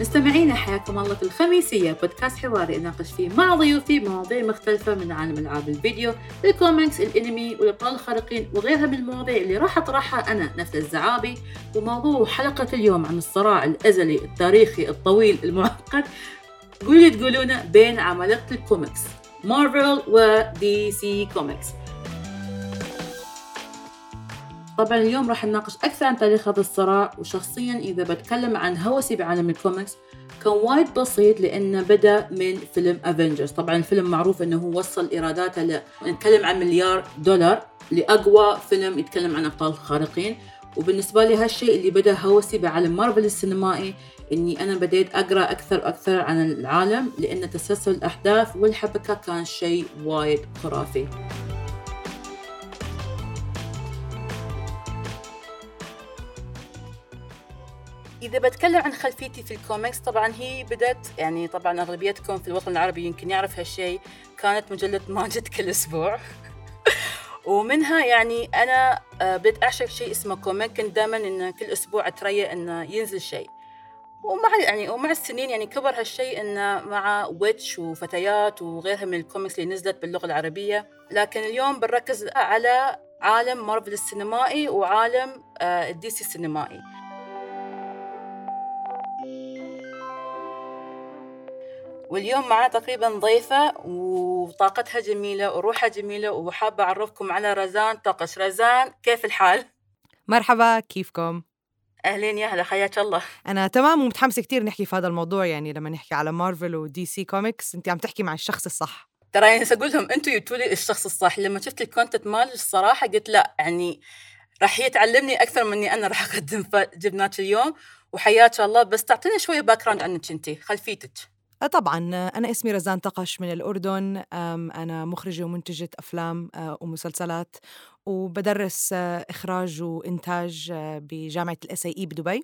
مستمعينا حياكم الله في الخميسية بودكاست حواري أناقش فيه مع ضيوفي مواضيع مختلفة من عالم ألعاب الفيديو الكوميكس الأنمي والأبطال الخارقين وغيرها من المواضيع اللي راح أطرحها أنا نفس الزعابي. وموضوع حلقة اليوم عن الصراع الأزلي التاريخي الطويل المعقد. قولوا تقولونه بين عمالقة الكوميكس مارفل ودي سي كوميكس. طبعا اليوم راح نناقش أكثر عن تاريخ هذا الصراع وشخصيا إذا بتكلم عن هوسي بعالم الكوميكس كان وايد بسيط لأنه بدأ من فيلم أفنجرز طبعا الفيلم معروف أنه وصل إيراداته ل... نتكلم عن مليار دولار لأقوى فيلم يتكلم عن أبطال خارقين. وبالنسبة لي هالشيء اللي بدأ هوسي بعالم مارفل السينمائي إني أنا بديت أقرأ أكثر وأكثر عن العالم لأن تسلسل الأحداث والحبكة كان شيء وايد خرافي. إذا بتكلم عن خلفيتي في الكوميكس طبعا هي بدأت يعني طبعا أغلبيتكم في الوطن العربي يمكن يعرف هالشيء كانت مجلة ماجد كل أسبوع. ومنها يعني أنا آه، بدأت أعشق شيء اسمه comic كنت دائما إن كل أسبوع أتريا إنه ينزل شيء. ومع يعني ومع السنين يعني كبر هالشيء انه مع ويتش وفتيات وغيرها من الكوميكس اللي نزلت باللغة العربية. لكن اليوم بنركز على عالم مارفل السينمائي وعالم آه، الدي سي السينمائي. واليوم معنا تقريبا ضيفة وطاقتها جميلة وروحها جميلة وحابة أعرفكم على رزان طقش. رزان كيف الحال؟ مرحبا كيفكم؟ أهلين يا هلا حياك الله. أنا تمام ومتحمسة كتير نحكي في هذا الموضوع يعني لما نحكي على مارفل ودي سي كوميكس أنت عم تحكي مع الشخص الصح. ترى يعني أقول لهم أنتم جبتوا لي الشخص الصح. لما شفت ال content مال الصراحة قلت لا يعني راح يتعلمني أكثر من إني أنا راح أقدم جبنا اليوم وحياك الله. بس تعطيني شوية background عنك أنت خلفيتك. طبعا أنا اسمي رزان طقش من الأردن. أنا مخرجة ومنتجة أفلام أه، ومسلسلات وبدرس أه، إخراج وإنتاج بجامعة ال SAE بدبي.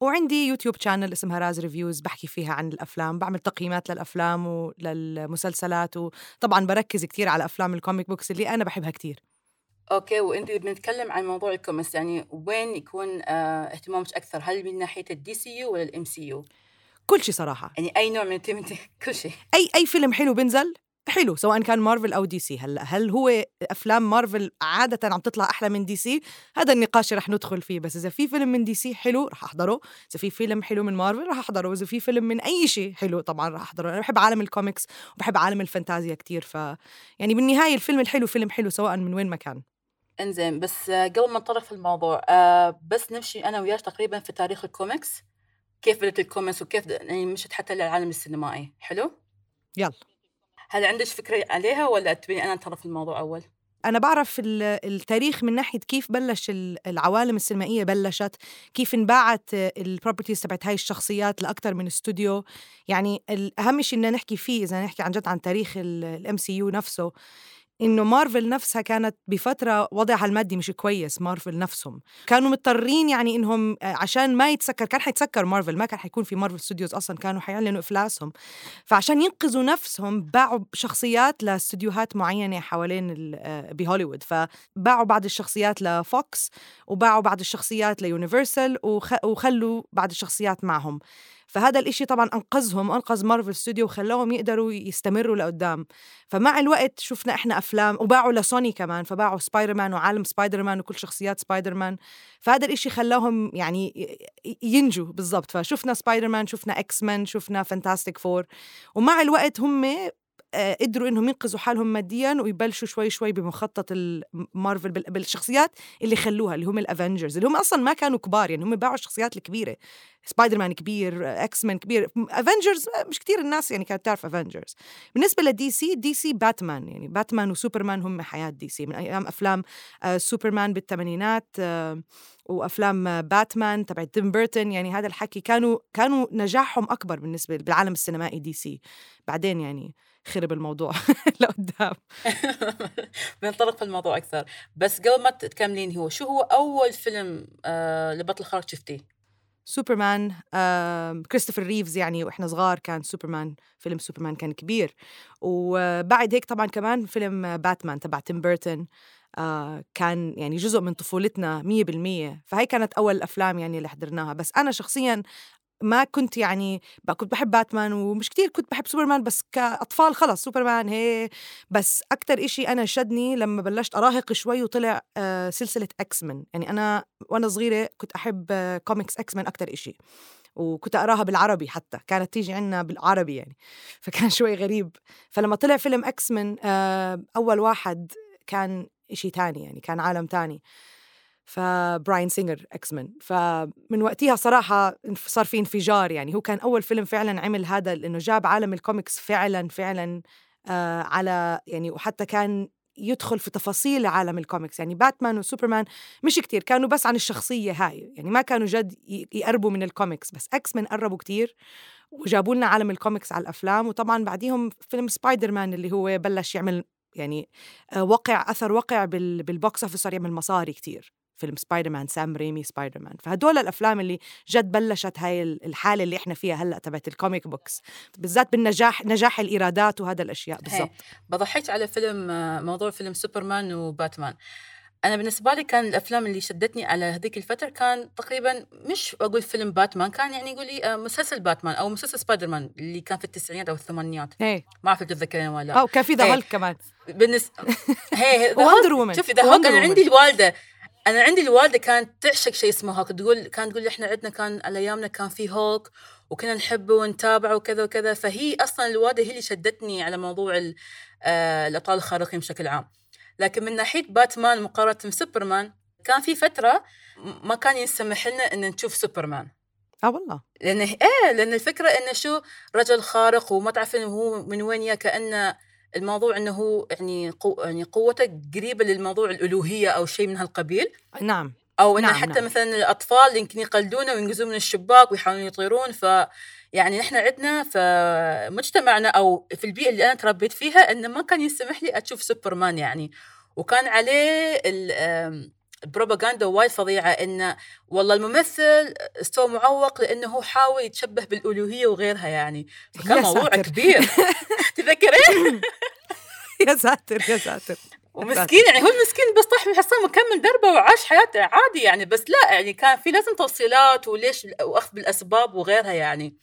وعندي يوتيوب channel اسمها Raz Reviews بحكي فيها عن الأفلام. بعمل تقييمات للأفلام وللمسلسلات وطبعا بركز كثير على أفلام ال comic books اللي أنا بحبها كثير أوكي وأنت بنتكلم عن موضوع الكوميكس يعني وين يكون اهتمامك أكثر؟ هل من ناحية ال DCU ولا ال MCU كل شيء صراحة. يعني أي نوع من التيم كل شيء أي أي فيلم حلو بنزل حلو سواء كان مارفل أو دي سي. هلا هل هو أفلام مارفل عادة عم تطلع أحلى من دي سي؟ هذا النقاش رح ندخل فيه بس إذا في فيلم من دي سي حلو رح أحضره. إذا في فيلم حلو من مارفل رح أحضره. واذا في فيلم من أي شيء حلو طبعا رح أحضره. أنا بحب عالم الكوميكس وبحب عالم الفانتازيا كتير ف يعني بالنهاية الفيلم الحلو فيلم حلو سواء من وين ما كان. إنزين بس قبل ما نطرق في الموضوع آه، بس نمشي أنا وياك تقريبا في تاريخ الكوميكس. كيف بدأت الكوميكس وكيف يعني مشت حتى للعالم السينمائي حلو؟ يلا هل عندك فكرة عليها ولا تبيني أنا أتطرق في الموضوع أول؟ أنا بعرف التاريخ من ناحية كيف بلش العوالم السينمائية بلشت كيف انباعت ال properties تبعت هاي الشخصيات لأكثر من استوديو يعني الأهم شيء إن نحكي فيه إذا نحكي عن جد عن تاريخ ال MCU نفسه إنه مارفل نفسها كانت بفترة وضعها المادي مش كويس مارفل نفسهم. كانوا مضطرين يعني إنهم آه، عشان ما يتسكر كان حيتسكر مارفل ما كان حيكون في مارفل studios أصلا كانوا حيعلنوا إفلاسهم. فعشان ينقذوا نفسهم باعوا شخصيات لاستديوهات معينة حوالين آه، بهوليوود. فباعوا بعض الشخصيات لفوكس وباعوا بعض الشخصيات ليونيفرسال وخلوا بعض الشخصيات معهم. فهذا الإشي طبعا أنقذهم أنقذ مارفل ستوديو وخلاهم يقدروا يستمروا لقدام. فمع الوقت شفنا إحنا أفلام وباعوا لسوني كمان فباعوا سبايدر مان وعالم سبايدر مان وكل شخصيات سبايدر مان فهذا الإشي خلاهم يعني ينجوا بالضبط. فشفنا سبايدر مان شفنا إكس مان شفنا فانتاستيك فور ومع الوقت هم قدروا إنهم ينقذوا حالهم ماديا ويبلشوا شوي شوي بمخطط المارفل بالشخصيات اللي خلوها اللي هم الأفنجرز اللي هم أصلا ما كانوا كبار يعني هم باعوا الشخصيات الكبيرة. سبايدر مان كبير إكس مان كبير أفنجرز مش كثير الناس يعني كانت تعرف أفنجرز. بالنسبة لدي سي دي سي باتمان يعني باتمان وسوبرمان هم حياة دي سي من أيام أفلام آه، سوبرمان بالثمانينات آه، وأفلام باتمان تبع تيم بيرتون يعني هذا الحكي كانوا كانوا نجاحهم أكبر بالنسبة بالعالم السينمائي دي سي بعدين يعني خرب الموضوع لقدام. بنطلق في الموضوع أكثر. بس قبل ما تكملين هو شو هو أول فيلم آه لبطل خارق شفتيه؟ سوبرمان آه، كريستوفر ريفز يعني وإحنا صغار كان سوبرمان فيلم سوبرمان كان كبير. وبعد هيك طبعا كمان فيلم باتمان تبع تيم بيرتون آه كان يعني جزء من طفولتنا مية بالمية. فهي كانت أول الأفلام يعني اللي حضرناها. بس أنا شخصيا ما كنت يعني كنت بحب باتمان ومش كتير كنت بحب سوبرمان بس كأطفال خلص سوبرمان هي بس أكتر إشي أنا شدني لما بلشت أراهق شوي وطلع آه سلسلة إكس مان يعني أنا وأنا صغيرة كنت أحب كوميكس أكس من أكتر إشي وكنت أقراها بالعربي حتى كانت تيجي عنا بالعربي يعني فكان شوي غريب. فلما طلع فيلم إكس مان آه أول واحد كان إشي تاني يعني كان عالم تاني. فبراين سينجر إكس مان فمن وقتها صراحة صار في انفجار يعني. هو كان أول فيلم فعلا عمل هذا لأنه جاب عالم الكوميكس فعلا فعلا آه على يعني وحتى كان يدخل في تفاصيل عالم الكوميكس. يعني باتمان وسوبرمان مش كتير كانوا بس عن الشخصية هاي. يعني ما كانوا جد يقربوا من الكوميكس. بس إكس مان قربوا كتير وجابوا لنا عالم الكوميكس على الأفلام. وطبعا بعديهم فيلم سبايدر مان اللي هو بلش يعمل يعني آه، وقع أثر وقع بال box office صار يعمل مصاري كتير. فيلم سبايدر مان سام ريمي سبايدر مان فهدول الأفلام اللي جد بلشت هاي الحالة اللي إحنا فيها هلأ تبعت ال comic books بالذات بالنجاح نجاح الإيرادات وهذا الأشياء بالضبط. بضحك على فيلم موضوع فيلم سوبرمان وباتمان أنا بالنسبة لي كان الأفلام اللي شدتني على هذيك الفترة كان تقريبا مش أقول فيلم باتمان كان يعني يقول لي آه، مسلسل باتمان أو مسلسل سبايدر مان اللي كان في التسعينات أو الثمانينات. ما أعرف تتذكرين ولا لا. كان في ذا هالك كمان. بالنسبة هي وندر وومن. شوفي ذا هالك أنا عندي الوالدة. أنا عندي الوالدة كانت تعشق شيء اسمه هالك. تقول كانت تقول إحنا عندنا كان على أيامنا كان في هالك وكنا نحبه ونتابعه وكذا وكذا. فهي أصلا الوالدة هي اللي شدتني على موضوع آه الابطال الخارقين بشكل عام. لكن من ناحية باتمان مقارنة بسوبرمان كان في فترة ما كان يسمح لنا إن نشوف سوبرمان. آه والله. لأن إيه لأن الفكرة إنه شو؟ رجل خارق وما تعرفين هو من وين يا كأنه الموضوع إنه هو يعني قو يعني قوته قريبة للموضوع الألوهية أو شيء من هالقبيل. نعم. أو إنه نعم حتى نعم. مثلا الأطفال يمكن يقلدونه وينقزون من الشباك ويحاولون يطيرون. ف يعني نحن عندنا في مجتمعنا أو في البيئة اللي أنا تربيت فيها إنه ما كان يسمح لي أشوف سوبرمان يعني. وكان عليه البروباغندا وايد فظيعة انه والله الممثل استوى معوق لأنه هو حاول يتشبه بالألوهية وغيرها يعني. فكان موضوع كبير. تذكرين؟ يا ساتر يا ساتر. ومسكين يعني هو المسكين بس طاح من الحصان وكمل دربه وعاش حياته عادي يعني بس لا يعني كان في لازم توصيلات وليش وأخذ بالأسباب وغيرها يعني.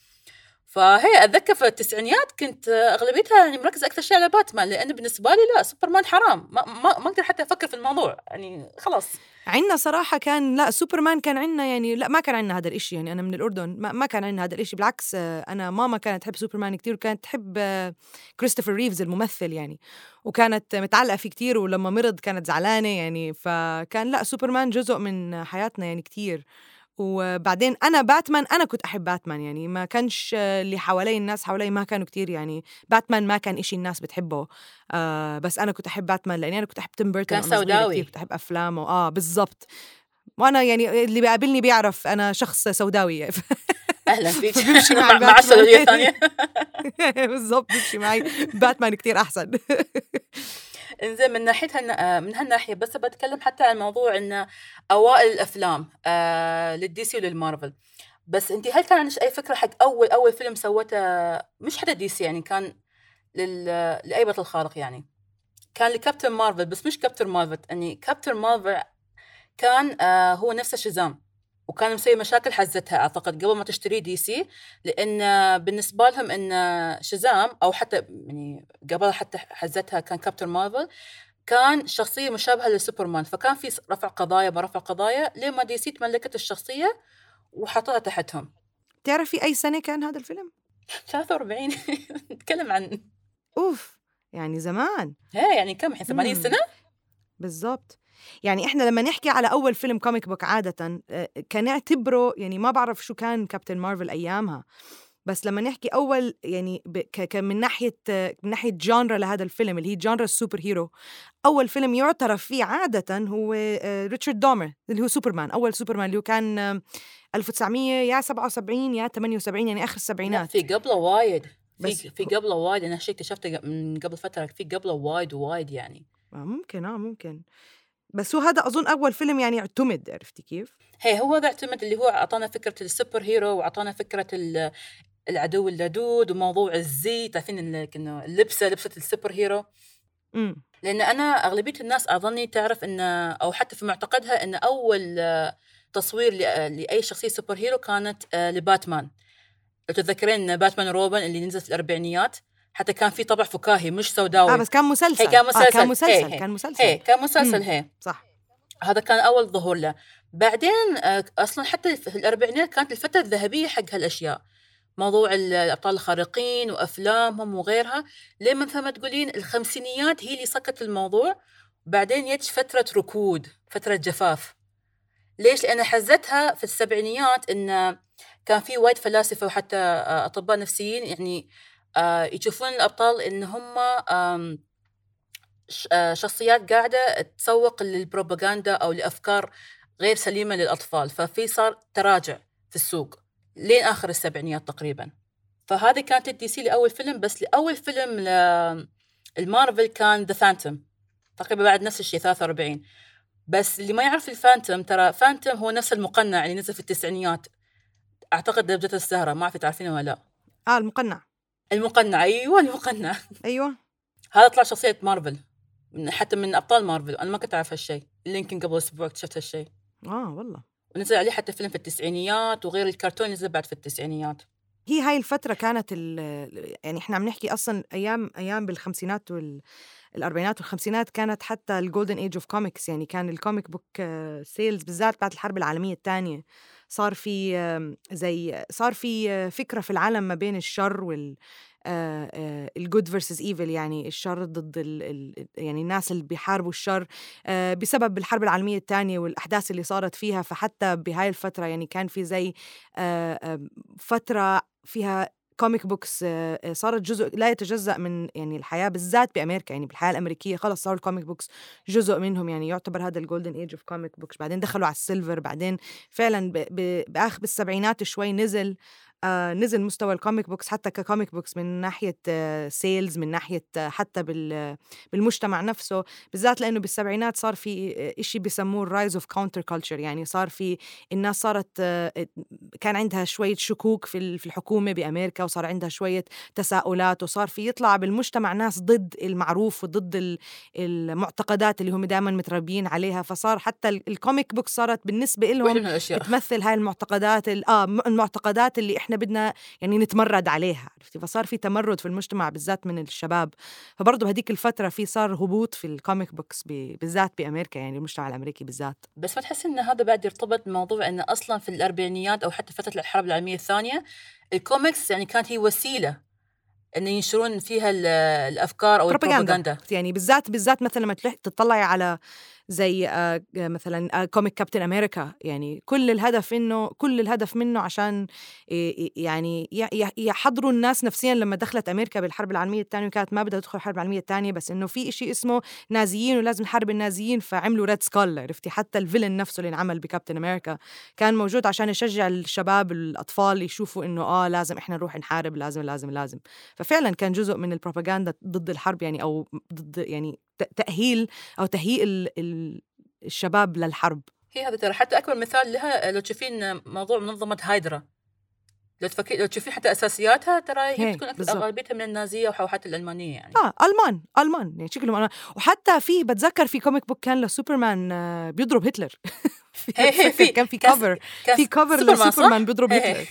فهي أتذكر في التسعينيات كنت أغلبيتها يعني مركزة أكثر شيء على باتمان لأنه بالنسبة لي لا سوبرمان حرام. ما ما, ما أقدر حتى أفكر في الموضوع يعني خلاص. عندنا صراحة كان لا سوبرمان كان عندنا يعني لا ما كان عندنا هذا الإشي يعني أنا من الأردن ما, ما كان عندنا هذا الإشي. بالعكس أنا ماما كانت تحب سوبرمان كتير وكانت تحب كريستوفر ريفز الممثل يعني وكانت متعلقة فيه كتير ولما مرض كانت زعلانة يعني. فكان لا سوبرمان جزء من حياتنا يعني كتير. وبعدين أنا باتمان أنا كنت أحب باتمان يعني ما كانش اللي حوالي الناس حوالي ما كانوا كتير يعني. باتمان ما كان إشي الناس بتحبه. آه بس أنا كنت أحب باتمان لأني أنا كنت أحب تيم بيرتون كان سوداوي. كنت أحب أفلامه. آه بالضبط. وأنا يعني اللي بيقابلني بيعرف أنا شخص سوداوي. أهلا فيك. بيمشي مع مع ثانية. بالضبط بيمشي معي. باتمان كتير أحسن. إنزين من ناحيتها من هالناحية بس بتكلم حتى عن موضوع انه أوائل الأفلام آه للدي سي وللمارفل بس انت هل كان عندك أي فكرة حق أول أول فيلم سوته مش حتى دي سي يعني كان لل لأي بطل خارق يعني. كان لكابتن مارفل بس مش كابتن مارفل يعني كابتن مارفل كان آه هو نفسه شزام. وكان مسوي مشاكل حزتها أعتقد قبل ما تشتري دي سي لأن بالنسبة لهم إن شزام أو حتى يعني قبل حتى حزتها كان كابتن مارفل كان شخصية مشابهة لسوبرمان فكان في رفع قضايا برفع قضايا لما دي سي تملكت الشخصية وحطها تحتهم. تعرفي أي سنة كان هذا الفيلم؟ 43 نتكلم عن أوف يعني زمان. إيه يعني كم؟ الحين 80 سنة؟ بالضبط. يعني إحنا لما نحكي على أول فيلم comic book عادة آه، كان نعتبره يعني ما بعرف شو كان كابتن مارفل أيامها. بس لما نحكي أول يعني ك من ناحية من ناحية genre لهذا الفيلم اللي هي genre ال superhero أول فيلم يعترف فيه عادة هو ريتشارد دونر اللي هو سوبرمان. أول سوبرمان اللي هو كان 1900 يا 77 يا 78 يعني آخر السبعينات. في قبله وايد. في في قبله وايد. أنا شيء اكتشفته من قبل فترة في قبله وايد وايد يعني. آه، ممكن آه ممكن. بس هو هذا أظن أول فيلم يعني اعتمد عرفتي كيف؟ هي هو هذا اعتمد اللي هو أعطانا فكرة ال superhero وأعطانا فكرة العدو اللدود وموضوع الزي تعرفين إنه اللبسة لبسة ال superhero. امم لأن أنا أغلبية الناس أظني تعرف إن أو حتى في معتقدها إن أول تصوير لأي شخصية superhero كانت آه، لباتمان. لو تتذكرين باتمان روبن اللي نزل في الأربعينيات؟ حتى كان في طبع فكاهي مش سوداوي. آه بس كان مسلسل. هي كان آه مسلسل. كان مسلسل. هي- هي. كان مسلسل. هي كان مسلسل. هي صح. هذا كان أول ظهور له. بعدين آه، أصلا حتى في الأربعينات كانت الفترة الذهبية حق هالأشياء. موضوع ال- الأبطال الخارقين وأفلامهم وغيرها لين مثل ما تقولين الخمسينيات هي اللي سكت الموضوع. بعدين يجي فترة ركود فترة جفاف. ليش؟ لأن حزتها في السبعينيات إن كان في وايد فلاسفة وحتى آه، أطباء نفسيين يعني آه، يشوفون الأبطال إن هم آه، شخصيات قاعدة تسوق للبروباغندا أو لأفكار غير سليمة للأطفال. ففي صار تراجع في السوق لين آخر السبعينيات تقريبا. فهذه كانت الدي سي لأول فيلم بس لأول فيلم المارفل كان The Phantom تقريبا بعد نفس الشيء 43 بس اللي ما يعرف الفانتوم ترى فانتوم هو نفس المقنع اللي نزل في التسعينيات. أعتقد درجة السهرة ما أعرف تعرفينه ولا لا. آه المقنع. المقنع أيوه المقنع. أيوه. هذا طلع شخصية مارفل. من- حتى من أبطال مارفل. أنا ما كنت أعرف هالشيء اللي يمكن قبل أسبوع اكتشفت هالشيء آه والله. ونزل عليه حتى فيلم في التسعينيات وغير الكرتون نزل بعد في التسعينيات. هي هاي الفترة كانت ال- يعني إحنا عم نحكي أصلا أيام أيام بالخمسينات والاربعينات والخمسينات كانت حتى ال golden age of comics يعني كان ال comic book sales بالذات بعد الحرب العالمية الثانية. صار في آم، زي صار في آه، فكرة في العالم ما بين الشر وال ال good versus evil يعني الشر ضد ال ال يعني الناس اللي بيحاربوا الشر آه، بسبب الحرب العالمية الثانية والأحداث اللي صارت فيها. فحتى بهاي الفترة يعني كان في زي آه، آه، فترة فيها comic books آه، آه، صارت جزء لا يتجزأ من يعني الحياة بالذات بأمريكا يعني بالحياة الأمريكية خلص صاروا ال comic books جزء منهم يعني يعتبر هذا ال golden age of comic books بعدين دخلوا على ال silver بعدين فعلا بآخر بالسبعينات شوي نزل. آه نزل مستوى ال comic books حتى ك comic books من ناحية آه sales من ناحية آه حتى بال بالمجتمع نفسه بالذات لأنه بالسبعينات صار في آه، إشي بيسموه ال rise of counterculture يعني صار في الناس صارت آه، كان عندها شوية شكوك في في الحكومة بأمريكا وصار عندها شوية تساؤلات وصار في يطلع بالمجتمع ناس ضد المعروف وضد ال- المعتقدات اللي هم دائما متربيين عليها فصار حتى ال- ال comic book صارت بالنسبة واحدة لهم تمثل هاي المعتقدات ال- آه المعتقدات اللي إحنا بدنا يعني نتمرد عليها عرفتي؟ فصار في تمرد في المجتمع بالذات من الشباب. فبرضه هديك الفترة في صار هبوط في ال comic books بالذات بأمريكا يعني المجتمع الأمريكي بالذات. بس ما تحس إن هذا بعد يرتبط بموضوع ان أصلا في الأربعينيات أو حتى فترة الحرب العالمية الثانية الكوميكس يعني كانت هي وسيلة ان ينشرون فيها ال- الأفكار أو البروباغندا. يعني بالذات بالذات مثلا لما تطلعي على زي آه، آه، مثلا آه، comic كابتن أمريكا يعني كل الهدف إنه كل الهدف منه عشان ي- ي- يعني يحضروا الناس نفسيا لما دخلت أمريكا بالحرب العالمية الثانية وكانت ما بدها تدخل الحرب العالمية الثانية بس إنه في إشي اسمه نازيين ولازم نحارب النازيين فعملوا ريد سكال عرفتي؟ حتى ال villain نفسه اللي انعمل بكابتن أمريكا كان موجود عشان يشجع الشباب الأطفال يشوفوا إنه آه لازم إحنا نروح نحارب لازم لازم لازم. ففعلا كان جزء من البروباغندا ضد الحرب يعني أو ضد يعني تأهيل أو تهيئ ال- ال- الشباب للحرب. هي هذا ترى حتى أكبر مثال لها لو تشوفين موضوع منظمة هايدرا. لو تفكر لو تشوفين حتى أساسياتها ترى هي بتكون. أغلبيتها من النازية أو حتى الألمانية يعني. آه ألمان ألمان. يعني شكلهم ألمان. وحتى في بتذكر في comic book كان لسوبرمان آه، بيضرب هتلر. في- كان في cover في cover؟ لسوبرمان بيضرب هتلر.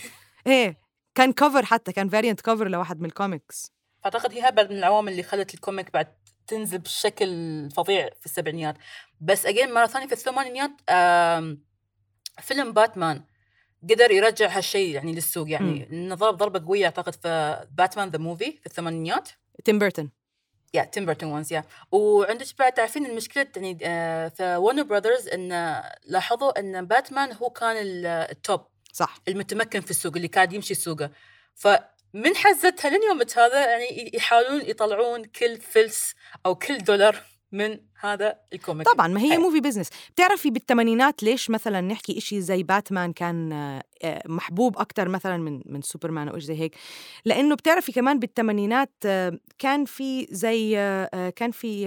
إيه كان cover حتى كان variant cover لواحد من الكوميكس فأعتقد هي بعد من العوامل اللي خلت ال comic بعد تنزل بشكل فظيع في السبعينيات. بس اجين مرة ثانية في الثمانينيات فيلم باتمان قدر يرجع هالشيء يعني للسوق. يعني إنه ضرب ضربة قوية أعتقد في باتمان the movie في الثمانينات تيم بيرتون يا تيم بيرتون وانز يا وعندك بعد تعرفين المشكلة يعني آه، في ورنر براذرز إن لاحظوا إن باتمان هو كان ال- ال top صح. المتمكن في السوق اللي قاعد يمشي سوقه. فمن حزتها لين يومك هذا يعني يحاولون يطلعون كل فلس أو كل دولار من هذا ال comic طبعا ما هي. movie business بتعرفي بالثمانينات ليش مثلا نحكي إشي زي باتمان كان آه، محبوب أكثر مثلا من من سوبرمان أو زي هيك. لأنه بتعرفي كمان بالثمانينات آه، كان في زي كان في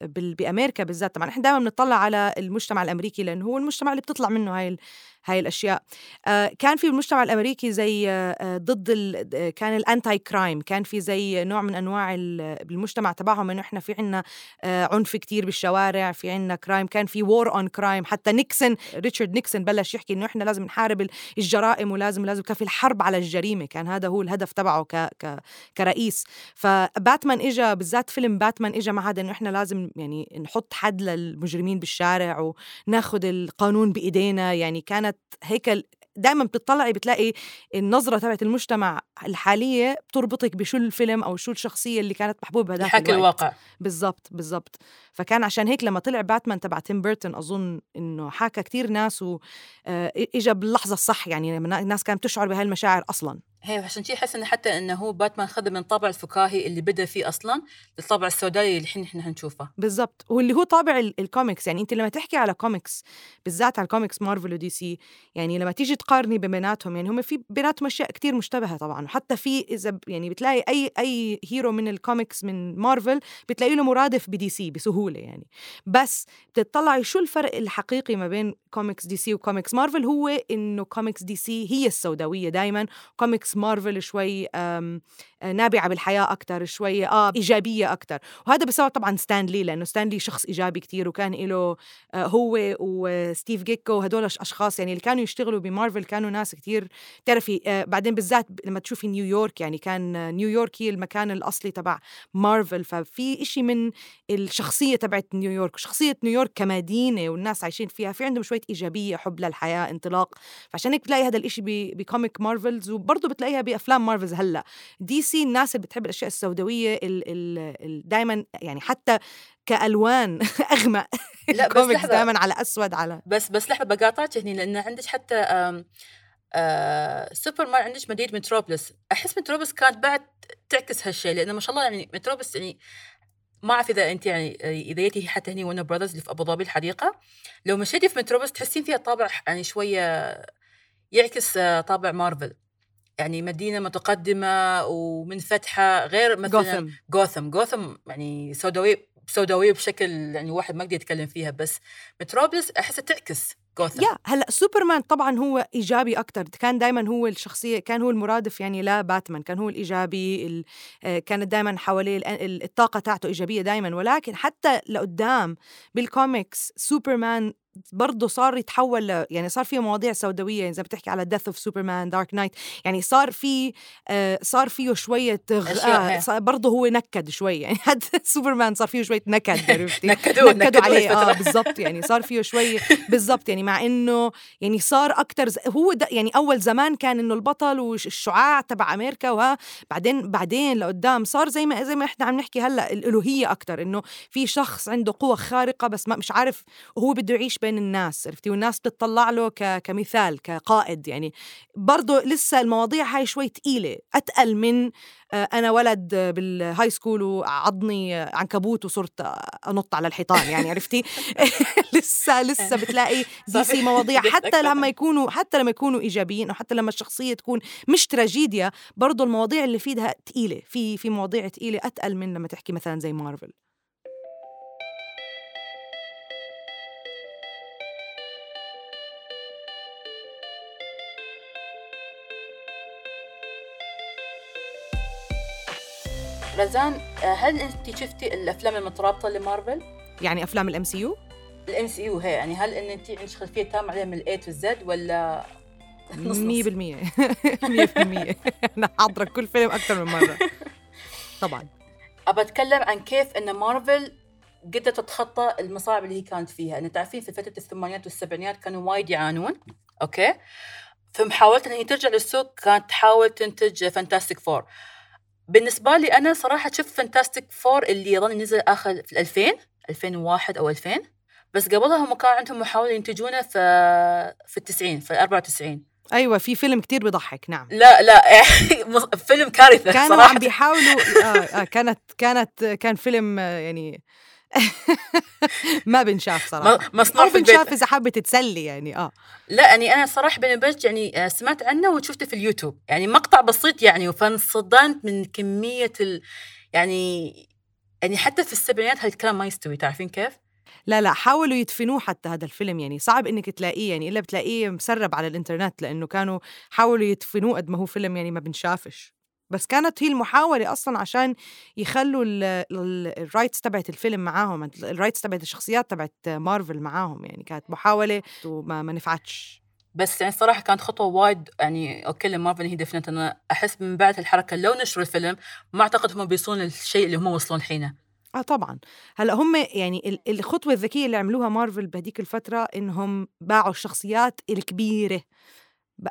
بأمريكا بالذات طبعا. إحنا دائما بنطلع على المجتمع الأمريكي لأنه هو المجتمع اللي بتطلع منه هاي هاي الأشياء. آه كان في المجتمع الأمريكي زي آه ضد ال كان ال anti-crime كان في زي نوع من أنواع المجتمع تبعهم إنه إحنا في عنا آه عنف كتير بالشوارع في عنا crime كان في war on crime حتى نيكسون ريتشارد نيكسون بلش يحكي إنه إحنا لازم نحارب الجرائم ولازم لازم كان في الحرب على الجريمة. كان هذا هو الهدف تبعه ك ك كرئيس. فباتمان اجى بالذات فيلم باتمان اجى مع هذا إنه إحنا لازم يعني نحط حد للمجرمين بالشارع وناخذ القانون بإيدينا. يعني كانت هيك دائما بتطلعي بتلاقي النظرة تبعت المجتمع الحالية بتربطك بشو الفيلم أو شو الشخصية اللي كانت محبوبة بهذاك الوقت. الواقع. بالضبط بالضبط. فكان عشان هيك لما طلع باتمان تبع تيم بيرتون أظن إنه حاكى كتير ناس واجا باللحظة الصح يعني الناس كانت تشعر بهاي المشاعر أصلا. هي عشان شي حس انه حتى إنه هو باتمان خذ من الطابع الفكاهي اللي بدأ فيه أصلا للطابع السوداوي اللي الحين إحنا حنشوفه بالضبط. واللي هو طابع الكوميكس يعني أنت لما تحكي على كوميكس بالذات على الكوميكس مارفل ودي سي يعني لما تيجي تقارني بيناتهم يعني هم في بيناتهم أشياء كتير متشابهة طبعا. وحتى في إذا يعني بتلاقي اي أي hero من الكوميكس من مارفل بتلاقي له مرادف بدي سي بسهولة يعني. بس بتطلعي شو الفرق الحقيقي ما بين كوميكس دي سي وكوميكس مارفل هو إنه كوميكس دي سي هي السوداوية دائما كوميكس مارفل شوي نابضة بالحياة أكثر شوي آه إيجابية أكثر وهذا بسبب طبعا ستان لي لأنه ستان لي شخص إيجابي كتير وكان له آه هو وستيف ديتكو هدول أشخاص يعني اللي كانوا يشتغلوا بمارفل كانوا ناس كتير بتعرفي آه بعدين بالذات لما تشوفي نيويورك يعني كان نيويورك هي المكان الأصلي تبع مارفل ففي إشي من الشخصية تبعت نيويورك شخصية نيويورك كمدينة والناس عايشين فيها في عندهم شوية إيجابية حب للحياة انطلاق. فعشان هيك بتلاقي هذا الإشي ب comic مارفلز وبرضه بتلاقيها بأفلام مارفلز هلأ. دي سي الناس اللي بتحب الأشياء السوداوية ال ال دائما يعني حتى كألوان أغمق. لا الكوميكس دائما على أسود على بس بس لحظة بقاطعك هني لأن عندك حتى آم آه سوبر مان عندك مدينة متروبوليس أحس متروبوليس كانت بعد تعكس هالشيء لأنه ما شاء الله يعني متروبوليس يعني ما أعرف إذا أنت يعني إذا جيتي حتى هني وورنر براذرز اللي في أبو ظبي الحديقة لو مشيتي في متروبوليس تحسين فيها طابع يعني شوية يعكس آه، طابع مارفل يعني مدينة متقدمة ومنفتحة غير مثلا جوثم. جوثم. جوثم يعني سوداوية سوداوية بشكل يعني واحد ما يقدر يتكلم فيها بس متروبوليس أحسها تعكس جوثم. يا هلا سوبرمان طبعا هو إيجابي أكثر كان دائما هو الشخصية كان هو المرادف يعني لا باتمان كان هو الإيجابي آه، كانت دائما حواليه الطاقة تاعته إيجابية دائما ولكن حتى لقدام بالكوميكس سوبرمان برضه صار يتحول يعني صار في مواضيع سوداوية يعني زي ما بتحكي على Death of Superman Dark Knight يعني صار في آه صار فيه شوية آه برضه هو نكد شوي يعني حد سوبرمان صار فيه شوية نكد عرفتي؟ نكدوه نكدوا عليه آه بالضبط يعني صار فيه شوي بالضبط يعني مع إنه يعني صار أكثر هو يعني أول زمان كان إنه البطل والشعاع تبع أمريكا وها بعدين بعدين لقدام صار زي ما زي ما إحنا عم نحكي هلأ الألوهية أكثر إنه في شخص عنده قوة خارقة بس ما مش عارف وهو بده يعيش بين الناس عرفتي؟ والناس بتطلع له ك... كمثال كقائد يعني. برضه لسه المواضيع هاي شوي تقيلة. أتقل من آه، أنا ولد بال high school وعضني عنكبوت وصرت أنط على الحيطان يعني عرفتي؟ لسه لسه بتلاقي دي سي مواضيع. حتى لما يكونوا حتى لما يكونوا إيجابيين أو حتى لما الشخصية تكون مش تراجيديا برضه المواضيع اللي فيها تقيلة. في في مواضيع تقيلة أتقل من لما تحكي مثلا زي مارفل. رزان هل انت شفتي الأفلام المترابطة لمارفل؟ يعني أفلام الام سي يو؟ الام سي يو هي يعني هل إن أنت عندك خلفية تامة عليها من ال A to Z ولا 100% 100% أنا حاضرة كل فيلم أكثر من مرة طبعا أبى أتكلم عن كيف إن مارفل قدرت تتخطى المصاعب اللي هي كانت فيها، انه تعرفين في فترة الثمانينات والسبعينات كانوا وايد يعانون، أوكي؟ في محاولة إن هي ترجع للسوق كانت تحاول تنتج Fantastic Four. بالنسبة لي أنا صراحة شفت Fantastic Four اللي يظل نزل آخر في 2000 2001 أو 2000 بس قبلها هم كان عندهم محاولة ينتجونه في في التسعين في 94 أيوه في فيلم كتير بضحك نعم لا لا فيلم كارثة كانوا صراحة. عم بيحاولوا آه آه كانت كانت كان فيلم آه يعني ما بنشاف صراحة. مصنوع أو بنشاف إذا حابة تتسلي يعني آه. لا يعني أنا صراحة بيني وبينك يعني آه، سمعت عنه وشفته في اليوتيوب. يعني مقطع بسيط يعني فانصدمت من كمية ال يعني يعني حتى في السبعينات هالكلام ما يستوي تعرفين كيف؟ لا لا حاولوا يدفنوه حتى هذا الفيلم يعني. صعب إنك تلاقيه يعني إلا بتلاقيه مسرب على الإنترنت لأنه كانوا حاولوا يدفنوه قد ما هو فيلم يعني ما بنشافش. بس كانت هي المحاولة أصلا عشان يخلوا ال rights تبعت الفيلم معاهم ال rights تبعت الشخصيات تبعت مارفل معاهم يعني كانت محاولة وما ما نفعتش. بس يعني صراحة كانت خطوة وايد يعني أوكي مارفل هي دفنت أنا أحس من بعد الحركة لو نشروا الفيلم ما أعتقد هم بيوصلون للشيء اللي هم وصلون الحين آه طبعا. هلأ هم يعني الخطوة الذكية اللي عملوها مارفل بهديك الفترة إنهم باعوا الشخصيات الكبيرة.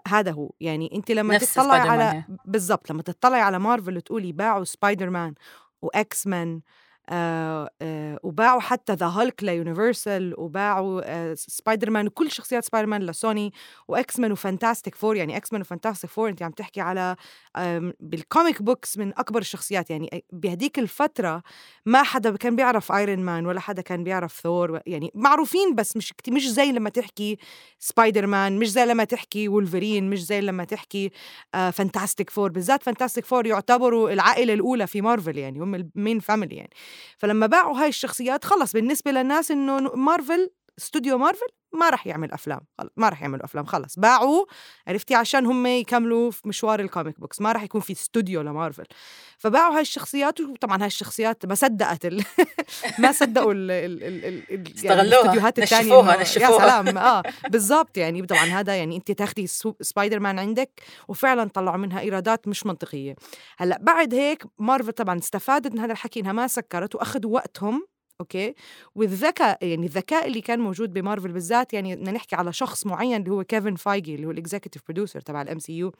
هذا هو. يعني انت لما تطلعي على بالضبط لما تطلعي على مارفل وتقولي باعوا سبايدر مان و X-Men آه آه وباعوا حتى The Hulk ليونيفرسال وباعوا آه سبايدر مان وكل شخصيات سبايدر مان لسوني و X-Men و Fantastic Four يعني X-Men و Fantastic Four انت عم تحكي على بال comic books من أكبر الشخصيات يعني بهديك الفترة ما حدا كان بيعرف ايرون مان ولا حدا كان بيعرف ثور يعني معروفين بس مش مش زي لما تحكي سبايدر مان مش زي لما تحكي وولفرين مش زي لما تحكي Fantastic Four بالذات Fantastic Four يعتبروا العائلة الأولى في مارفل يعني هم ال main family يعني. فلما باعوا هاي الشخصيات خلص بالنسبة للناس إنه مارفل استوديو مارفل ما راح يعمل أفلام ما راح يعملوا أفلام خلص باعوا عرفتي عشان هم يكملوا في مشوار ال comic book س ما راح يكون في استوديو لمارفل فباعوا هاي الشخصيات وطبعا هاي الشخصيات ما صدقت ال... ما صدقوا ال... ال... ال... ال... يعني الاستوديوهات الثانية نشفوها نشفوها يا سلام آه بالضبط يعني طبعا هذا يعني أنت تاخذي سبايدر مان عندك وفعلا طلعوا منها إيرادات مش منطقية. هلأ بعد هيك مارفل طبعا استفادت من هذا الحكي إنها ما سكرت وأخذوا وقتهم أوكي؟ والذكاء يعني الذكاء اللي كان موجود بمارفل بالذات يعني بدنا نحكي على شخص معين اللي هو كيفن فايجي اللي هو ال executive producer تبع ال MCU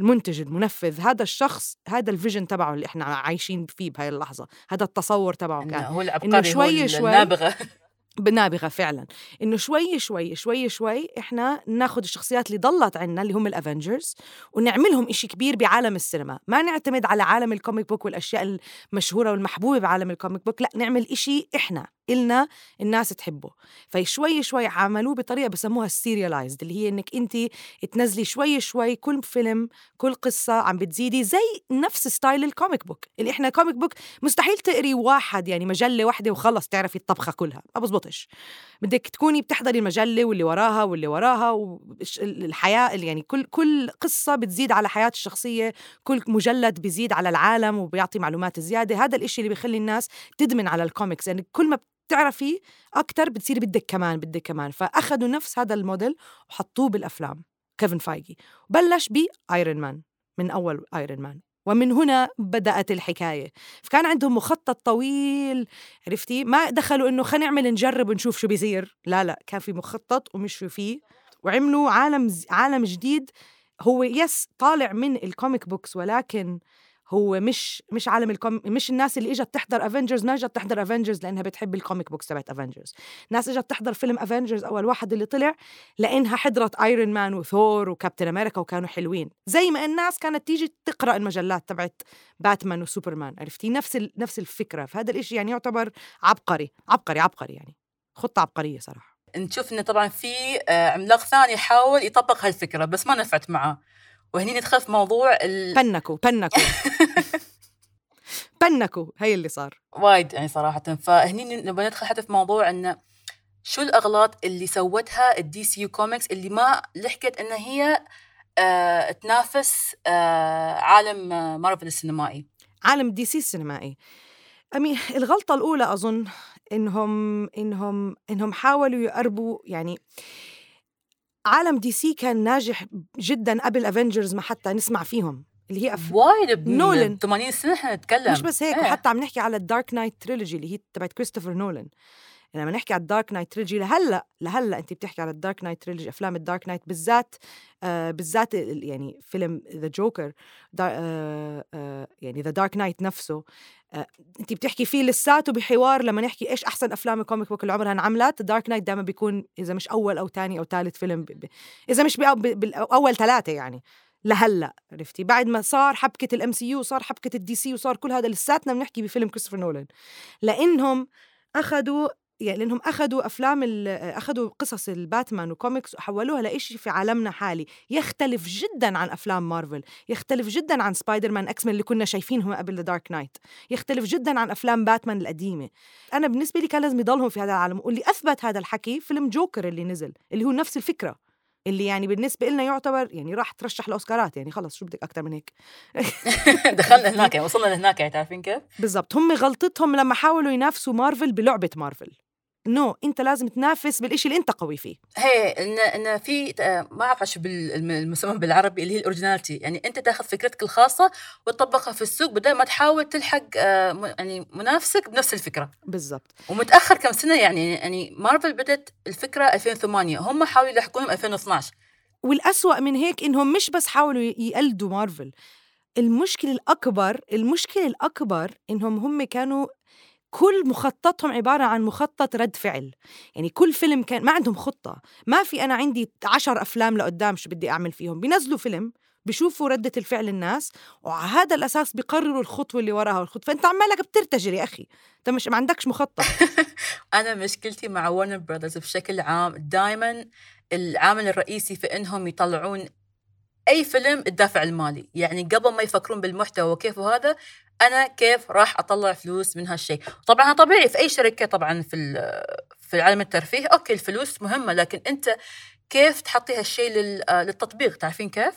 المنتج المنفذ. هذا الشخص هذا ال vision تبعه اللي إحنا عايشين فيه بهاي اللحظة. هذا التصور تبعه كان. هو العبقري إنه شوي هو شوي النابغة. بنابغة فعلا. إنه شوي شوي شوي شوي إحنا ناخذ الشخصيات اللي ضلت عنا اللي هم ال Avengers ونعملهم إشي كبير بعالم السينما. ما نعتمد على عالم ال comic book والأشياء المشهورة والمحبوبة بعالم ال comic book لا نعمل إشي إحنا. إلنا الناس تحبه. فشوي شوي عملوه بطريقة بسموها ال serialized اللي هي إنك انت تنزلي شوي شوي كل فيلم كل قصة عم بتزيدي زي نفس ستايل ال comic book اللي إحنا comic book مستحيل تقري واحد يعني مجلة واحدة وخلص تعرفي الطبخة كلها ما بزبطش. بدك تكوني بتحضري المجلة واللي وراها واللي وراها والحياة يعني كل كل قصة بتزيد على حياة الشخصية كل مجلد بيزيد على العالم وبيعطي معلومات زيادة. هذا الإشي اللي بيخلي الناس تدمن على الكوميكس يعني كل ما بتعرفي أكثر بتصيري بدك كمان بدك كمان. فاخذوا نفس هذا الموديل وحطوه بالأفلام. كيفن فايجي. بلش ب Iron Man من أول Iron Man ومن هنا بدأت الحكاية. فكان عندهم مخطط طويل عرفتي؟ ما دخلوا إنه خلينا نعمل نجرب ونشوف شو بيصير. لا لا كان في مخطط ومشوا فيه. وعملوا عالم عالم جديد. هو yes طالع من ال comic books ولكن هو مش مش عالم ال com مش الناس اللي إجت تحضر Avengers ما إجت تحضر Avengers لأنها بتحب ال comic books تبعت Avengers ناس إجت تحضر فيلم Avengers أول واحد اللي طلع لأنها حضرت Iron Man وثور وكابتن أمريكا وكانوا حلوين. زي ما الناس كانت تيجي تقرأ المجلات تبعت باتمان وسوبرمان عرفتي؟ نفس نفس الفكرة. فهذا الإشي يعني يعتبر عبقري عبقري عبقري يعني. خطة عبقرية صراحة. نشوف انه طبعا في آه، عملاق ثاني حاول يطبق هالفكرة بس ما نفعت معاه وهني ندخل في موضوع ال... بنكوا بنكوا بنكوا هي اللي صار. وايد يعني صراحة. فهني نبغى ندخل حتى في موضوع انه شو الأغلاط اللي سوتها ال DCU comics اللي ما لحقت إن هي آه تنافس آه عالم مارفل السينمائي. عالم DC السينمائي. أم، الغلطة الأولى أظن إنهم إنهم إنهم حاولوا يقربوا يعني عالم DC كان ناجح جدا قبل Avengers ما حتى نسمع فيهم اللي هي أف... وايد نولن. 80 سنة إحنا نتكلم. مش بس هيك إيه. وحتى عم نحكي على ال Dark Knight trilogy اللي هي تبعت كريستوفر نولن لما نحكي على ال Dark Knight trilogy لهلأ لهلأ انت بتحكي على ال Dark Knight trilogy أفلام ال Dark Knight بالذات آه بالذات يعني فيلم The Joker آه آه يعني The Dark Knight نفسه آه انت بتحكي فيه لساته بحوار لما نحكي إيش أحسن أفلام ال comic book اللي عمرها انعملت. Dark Knight دائما بيكون إذا مش أول أو ثاني أو ثالث فيلم. إذا مش باول ثلاثة يعني. لهلأ عرفتي؟ بعد ما صار حبكة ال MCU وصار حبكة ال DC وصار كل هذا لساتنا بنحكي بفيلم كريستوفر نولان لإنهم أخذوا يعني لأنهم اخذوا أفلام اخذوا قصص الباتمان وكوميكس وحولوها لإشي في عالمنا حالي. يختلف جدا عن أفلام مارفل. يختلف جدا عن Spider-Man X-Men اللي كنا شايفينهم قبل The Dark Knight يختلف جدا عن أفلام باتمان القديمة. أنا بالنسبة لي كان لازم يضلهم في هذا العالم. واللي أثبت هذا الحكي فيلم جوكر اللي نزل اللي هو نفس الفكرة. اللي يعني بالنسبة لنا يعتبر يعني راح ترشح الأوسكارات. يعني خلص شو بدك أكثر من هيك؟ دخلنا هناك يعني وصلنا لهناك يعني تعرفين كيف؟ بالضبط. هم غلطتهم لما حاولوا ينافسوا مارفل بلعبة مارفل. no, no, انت لازم تنافس بالإشي اللي انت قوي فيه. هي إن إن في آه، ما اعرف شو بالمسمى بالعربي اللي هي ال originality. يعني أنت تأخذ فكرتك الخاصة وتطبقها في السوق بدل ما تحاول تلحق آه، يعني منافسك بنفس الفكرة. بالضبط. ومتأخر كم سنة يعني يعني مارفل بدت الفكرة 2008 هم حاولوا يلحقونهم 2012 والأسوأ من هيك إنهم مش بس حاولوا يقلدوا مارفل. المشكلة الأكبر المشكلة الأكبر إنهم هم كانوا كل مخططهم عبارة عن مخطط رد فعل. يعني كل فيلم كان ما عندهم خطة. ما في أنا عندي عشر أفلام لقدام شو بدي أعمل فيهم. بينزلوا فيلم بشوفوا ردة الفعل الناس وعلى هذا الأساس بيقرروا الخطوة اللي وراها والخطوة. فأنت عمالك بترتجل يا أخي. أنت مش ما عندكش مخطط. أنا مشكلتي مع ورنر براذرز بشكل عام دائما العامل الرئيسي في إنهم يطلعون أي فيلم الدافع المالي. يعني قبل ما يفكرون بالمحتوى وكيف وهذا أنا كيف راح أطلع فلوس من هالشيء؟ طبعا طبيعي في أي شركة طبعا في في العالم الترفيه. okay الفلوس مهمة لكن أنت كيف تحطي هالشيء آه، للتطبيق؟ تعرفين كيف؟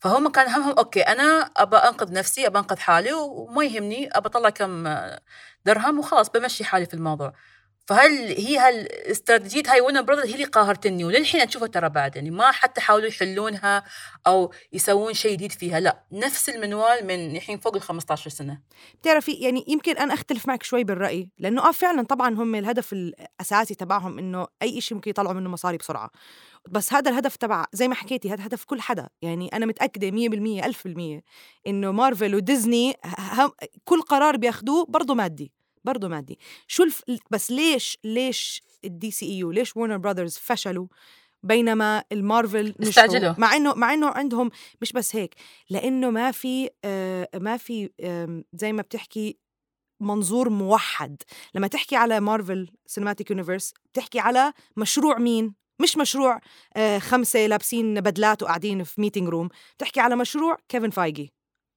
فهم كان همهم okay أنا أبى أنقذ نفسي أبى أنقذ حالي وما يهمني أبى أطلع كم درهم وخلاص بمشي حالي في الموضوع. فهل هي هالاستراتيجية هاي ون براذر هي اللي قاهرتني؟ وللحين أشوفها ترى بعد يعني ما حتى حاولوا يحلونها أو يسوون شيء جديد فيها لا نفس المنوال من الحين فوق ال 15 سنة. بتعرفي يعني يمكن أنا أختلف معك شوي بالرأي لأنه آه فعلا طبعا هم الهدف الأساسي تبعهم إنه أي شيء ممكن يطلعوا منه مصاري بسرعة. بس هذا الهدف تبع زي ما حكيتي هذا هدف كل حدا. يعني أنا متأكدة 100% 1000% إنه مارفل وديزني كل قرار بياخدوه برضه مادي. برضه مادي. شو الف... بس ليش ليش ال DCEU ليش Warner Brothers فشلوا؟ بينما المارفل؟ استعجلوا. مع إنه مع إنه عندهم مش بس هيك لإنه ما في آه ما في آم، زي ما بتحكي منظور موحد. لما تحكي على Marvel Cinematic Universe بتحكي على مشروع مين؟ مش مشروع آه خمسة لابسين بدلات وقاعدين في meeting room بتحكي على مشروع كيفن فايجي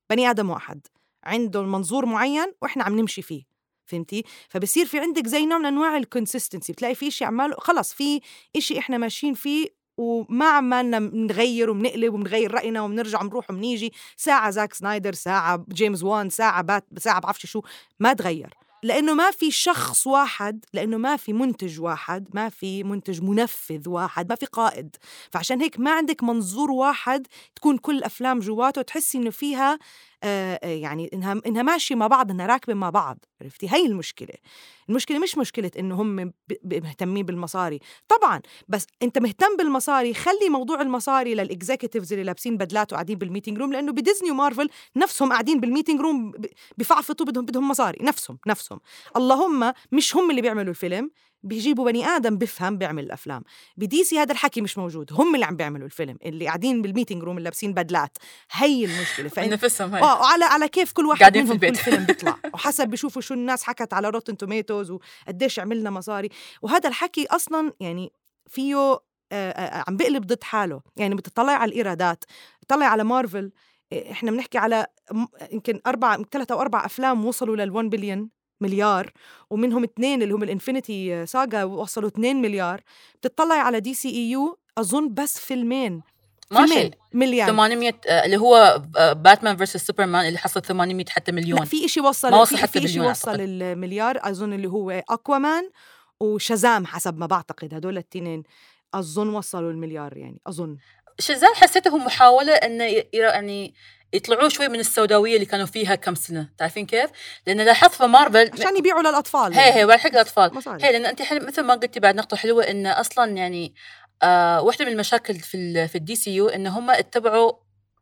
بني آدم واحد. عنده منظور معين وإحنا عم نمشي فيه. فهمتي؟ فبصير في عندك زي نوع من أنواع ال consistency بتلاقي في شيء عماله خلص في إشي إحنا ماشيين فيه وما عمالنا بنغير وبنقلب وبنغير رأينا وبنرجع بنروح وبنيجي ساعة زاك سنايدر ساعة جيمس وان ساعة بات ساعة بعرفش شو ما تغير. لأنه ما في شخص واحد لأنه ما في منتج واحد ما في منتج منفذ واحد ما في قائد. فعشان هيك ما عندك منظور واحد تكون كل الأفلام جواته تحسي إنه فيها يعني انها انها ماشية مع بعض انها راكبة مع بعض عرفتي؟ هي المشكلة. المشكلة مش مشكلة إنه هم مهتمين بالمصاري. طبعا بس أنت مهتم بالمصاري خلي موضوع المصاري لل executives اللي لابسين بدلات وقاعدين بال meeting room لأنه بديزني ومارفل نفسهم قاعدين بال meeting room بفعفطوا بدهم بدهم مصاري. نفسهم نفسهم. اللهم مش هم اللي بيعملوا الفيلم. بيجيبوا بني آدم بفهم بيعمل الأفلام. ب DC هذا الحكي مش موجود هم اللي عم بيعملوا الفيلم اللي قاعدين بال meeting room اللي لابسين بدلات. هي المشكلة. فإن نفسهم هاي. آه وعلى على كيف كل واحد قاعدين في منهم كل البيت. فيلم بيطلع. وحسب بيشوفوا شو الناس حكت على Rotten Tomatoes وقديش عملنا مصاري. وهذا الحكي أصلا يعني فيه آه، آه، عم بقلب ضد حاله. يعني بتطلع على الإيرادات طلع على مارفل آه، إحنا بنحكي على يمكن أربع ثلاثة أو أربع أفلام وصلوا لل1 بليون مليار ومنهم اثنين اللي هم ال Infinity Saga وصلوا 2 مليار. بتطلع على DCEU أظن بس فيلمين. ماشي. مليار. 800 آه، اللي هو Batman versus Superman اللي حصل 800 حتى مليون. لا في إشي وصل ما وصل حتى في مليون وصل أعتقد. المليار أظن اللي هو Aquaman و Shazam حسب ما بعتقد. هدول الاثنين أظن وصلوا المليار يعني أظن. Shazam حسيته محاولة إنه يعني يطلعوا شوي من السوداوية اللي كانوا فيها كم سنة تعرفين كيف؟ لأن لاحظت في مارفل عشان يبيعوا للأطفال هي هي ولا حق الأطفال. هي لأن أنت حل... مثل ما قلتي بعد نقطة حلوة إن أصلا يعني آه واحدة من المشاكل في ال... في ال DCU إن هم اتبعوا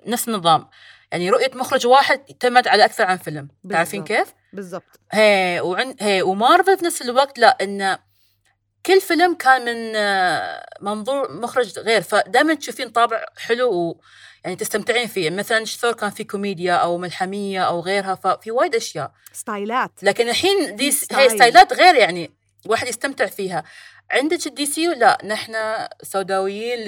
نفس النظام يعني رؤية مخرج واحد اعتمد على أكثر عن فيلم تعرفين. كيف؟ بالضبط هي وعن هي ومارفل في نفس الوقت لا إن كل فيلم كان من آه، منظور مخرج غير فدائما تشوفين طابع حلو و يعني تستمتعين فيه. مثلا ثور كان في كوميديا أو ملحمية أو غيرها ففي وايد أشياء. ستايلات. لكن الحين دي style. هي ستايلات غير يعني الواحد يستمتع فيها. عندك ال DC لا نحن سوداويين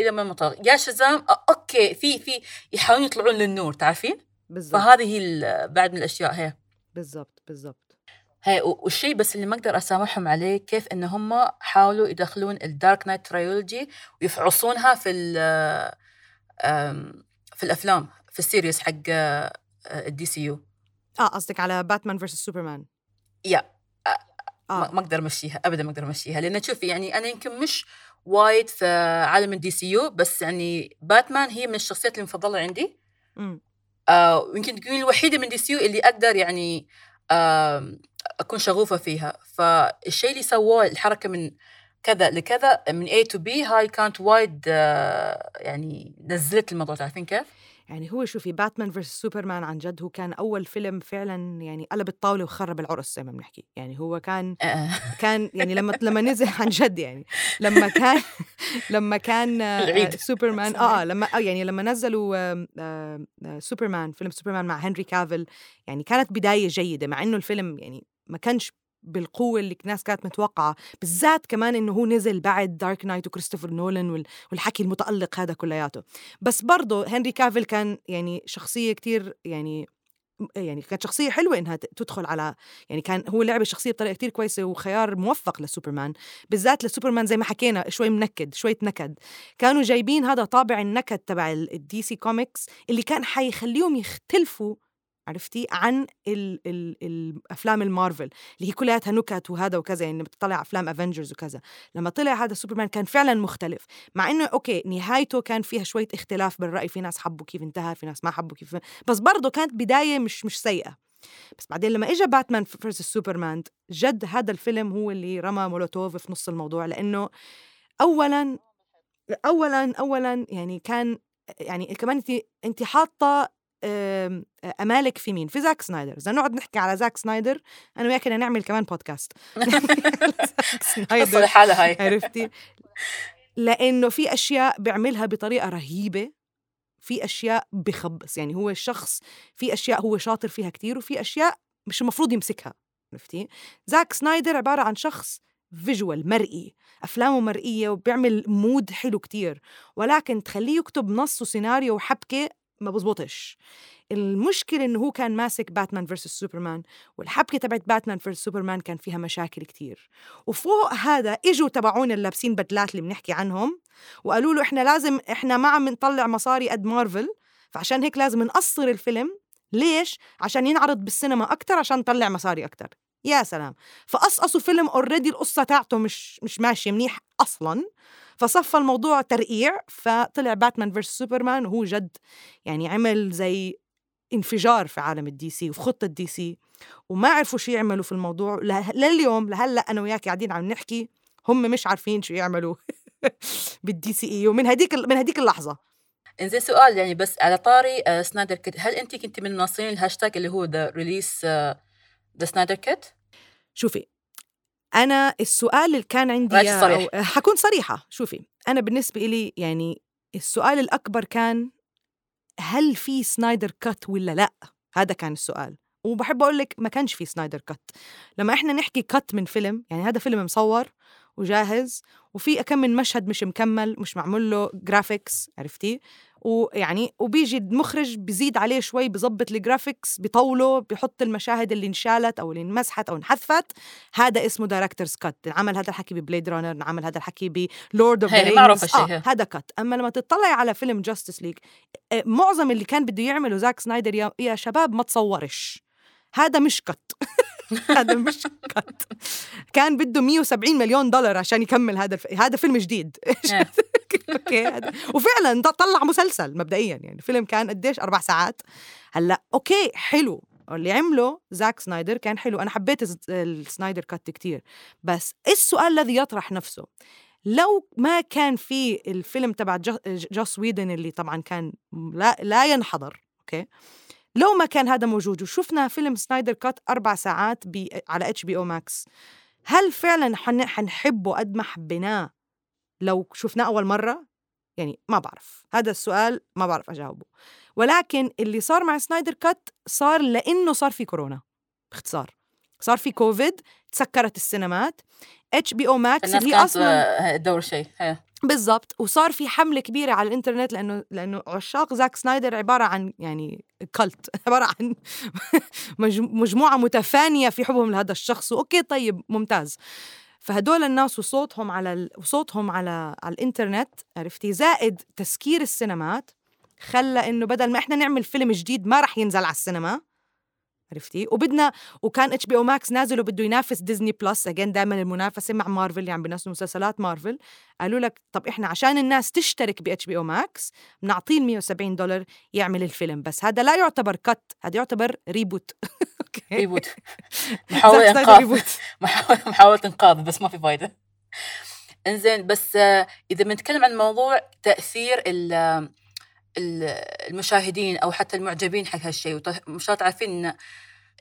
إلى ما المطار يا Shazam okay في في يحاولون يطلعون للنور تعرفين؟ بالضبط. فهذه بعد من الأشياء هي. بالضبط بالضبط. هي والشيء بس اللي ما أقدر أسامحهم عليه كيف إن هم حاولوا يدخلون ال Dark Knight trilogy ويفعصونها في في الأفلام في ال series حق ال DCU آه قصدك على Batman versus Superman يا ما آه. ما أقدر أمشيها ابدا ما أقدر أمشيها لأن شوفي يعني أنا يمكن مش وايد في عالم ال DCU بس يعني باتمان هي من الشخصيات المفضلة عندي. أمم. آه ويمكن تكوني الوحيدة من DCU اللي أقدر يعني آه أكون شغوفة فيها. فالشيء اللي سووه الحركة من كذا لكذا من A to B هاي كانت وايد آه يعني نزلت الموضوع تعرفين كيف؟ يعني هو شوفي Batman versus Superman عن جد هو كان أول فيلم فعلا يعني قلب الطاولة وخرب العرس زي ما بنحكي يعني هو كان آه. كان يعني لما لما نزل عن جد يعني لما كان لما كان آه، العيد. سوبرمان آه لما آه يعني لما نزلوا آه، آه، آه، سوبرمان فيلم سوبرمان مع Henry Cavill يعني كانت بداية جيدة مع إنه الفيلم يعني ما كانش بالقوة اللي الناس كانت متوقعة بالذات كمان إنه هو نزل بعد Dark Knight و Christopher Nolan وال- والحكي المتألق هذا كلياته. بس برضه Henry Cavill كان يعني شخصية كتير يعني يعني كانت شخصية حلوة إنها ت- تدخل على يعني كان هو لعب الشخصية بطريقة كتير كويسة وخيار موفق لسوبرمان. بالذات لسوبرمان زي ما حكينا شوي منكد شوية نكد كانوا جايبين هذا طابع النكد تبع ال DC Comics اللي كان حيخليهم يختلفوا عرفتي؟ عن ال ال الافلام المارفل اللي هي كلياتها نكت وهذا وكذا يعني بتطلع أفلام Avengers وكذا. لما طلع هذا سوبرمان كان فعلا مختلف مع إنه okay نهايته كان فيها شوية اختلاف بالراي في ناس حبوا كيف انتهى في ناس ما حبوا كيف بس برضه كانت بداية مش مش سيئة. بس بعدين لما اجى Batman versus Superman جد هذا الفيلم هو اللي رمى مولوتوف في نص الموضوع لأنه اولا اولا اولا يعني كان يعني كمان انت انت حاطة أمالك في مين؟ في Zack Snyder، إذا نقعد نحكي على Zack Snyder أنا وياك بدنا نعمل كمان بودكاست سنايدر لحالها هاي. عرفتي؟ لأنه في أشياء بيعملها بطريقة رهيبة في أشياء بخبص. يعني هو الشخص في أشياء هو شاطر فيها كتير وفي أشياء مش المفروض يمسكها. عرفتي؟ Zack Snyder عبارة عن شخص visual مرئي. أفلامه مرئية وبيعمل mood حلو كتير. ولكن تخليه يكتب نص وسيناريو وحبكة ما بزبطش. المشكلة إنه هو كان ماسك Batman versus Superman والحبكة تبعت Batman versus Superman كان فيها مشاكل كتير. وفوق هذا إجوا تبعون اللابسين بدلات اللي بنحكي عنهم وقالوا له إحنا لازم إحنا ما عم نطلع مصاري قد مارفل فعشان هيك لازم نقصر الفيلم. ليش؟ عشان ينعرض بالسينما أكتر عشان نطلع مصاري أكتر. يا سلام. فقصقصوا فيلم already القصة تاعته مش مش ماشية منيح أصلاً. فصفى الموضوع ترقيع فطلع Batman versus Superman وهو جد يعني عمل زي انفجار في عالم ال DC وفي خطة ال DC وما عرفوا شو يعملوا في الموضوع. لليوم لهلأ أنا وياك قاعدين عم نحكي هم مش عارفين شو يعملوا بال DCEU من هديك من هديك اللحظة. إنزين سؤال يعني بس على طاري آه، Snyder Cut هل انت كنت من ناصرين الهاشتاج اللي هو the Release the Snyder Cut؟ شوفي أنا السؤال اللي كان عندي صريح. حكون صريحة. شوفي أنا بالنسبة إلي يعني السؤال الأكبر كان هل في Snyder Cut ولا لأ؟ هذا كان السؤال. وبحب أقول لك ما كانش في Snyder Cut لما إحنا نحكي cut من فيلم يعني هذا فيلم مصور وجاهز وفي كم من مشهد مش مكمل مش معمول له graphics عرفتي؟ ويعني وبيجي المخرج بيزيد عليه شوي بظبط ال graphics بيطوله بيحط المشاهد اللي انشالت أو اللي انمسحت أو انحذفت. هذا اسمه director's cut عمل هذا الحكي ب Blade Runner عمل هذا الحكي ب Lord of the. هذا cut أما لما تطلعي على فيلم Justice League معظم اللي كان بده يعمله زاك سنايدر يا, يا شباب ما تصورش. هذا مش cut هذا مش cut كان بده 170 مليون دولار عشان يكمل هذا الف... هذا فيلم جديد. إيه. okay هذا- وفعلا طلع مسلسل مبدئيا يعني. الفيلم كان قديش؟ أربع ساعات. هلأ okay حلو. اللي عمله زاك سنايدر كان حلو. أنا حبيت ال Snyder Cut كتير. بس السؤال الذي يطرح نفسه لو ما كان في الفيلم تبع جو- جوس ويدن اللي طبعا كان لا لا ينحضر okay لو ما كان هذا موجود وشفنا فيلم Snyder Cut أربع ساعات على HBO Max هل فعلا حن- حنحبه قد ما حبيناه لو شفناه أول مرة؟ يعني ما بعرف. هذا السؤال ما بعرف أجاوبه. ولكن اللي صار مع Snyder Cut صار لأنه صار في كورونا باختصار. صار في كوفيد تسكرت السينمات. HBO Max اللي أصلا تدور شيء. هي. بالضبط وصار في حملة كبيرة على الإنترنت لأنه لأنه عشاق زاك سنايدر عبارة عن يعني cult عبارة عن مج- مجموعة متفانية في حبهم لهذا الشخص okay طيب ممتاز. فهدول الناس وصوتهم على ال... وصوتهم على على الإنترنت عرفتي زائد تسكير السينمات خلى إنه بدل ما إحنا نعمل فيلم جديد ما رح ينزل على السينما. عرفتي؟ وبدنا وكان HBO Max نازل وبده ينافس Disney Plus again دائما المنافسة مع مارفل اللي عم بينزلوا مسلسلات مارفل قالوا لك طب إحنا عشان الناس تشترك ب HBO Max بنعطيه 170 دولار يعمل الفيلم بس. هذا لا يعتبر cut هذا يعتبر reboot reboot محاولة إنقاذ. محاولة إنقاذ بس ما في فايدة. إنزين بس آه، إذا بنتكلم عن موضوع تأثير ال- المشاهدين أو حتى المعجبين حق هالشيء الله عارفين إن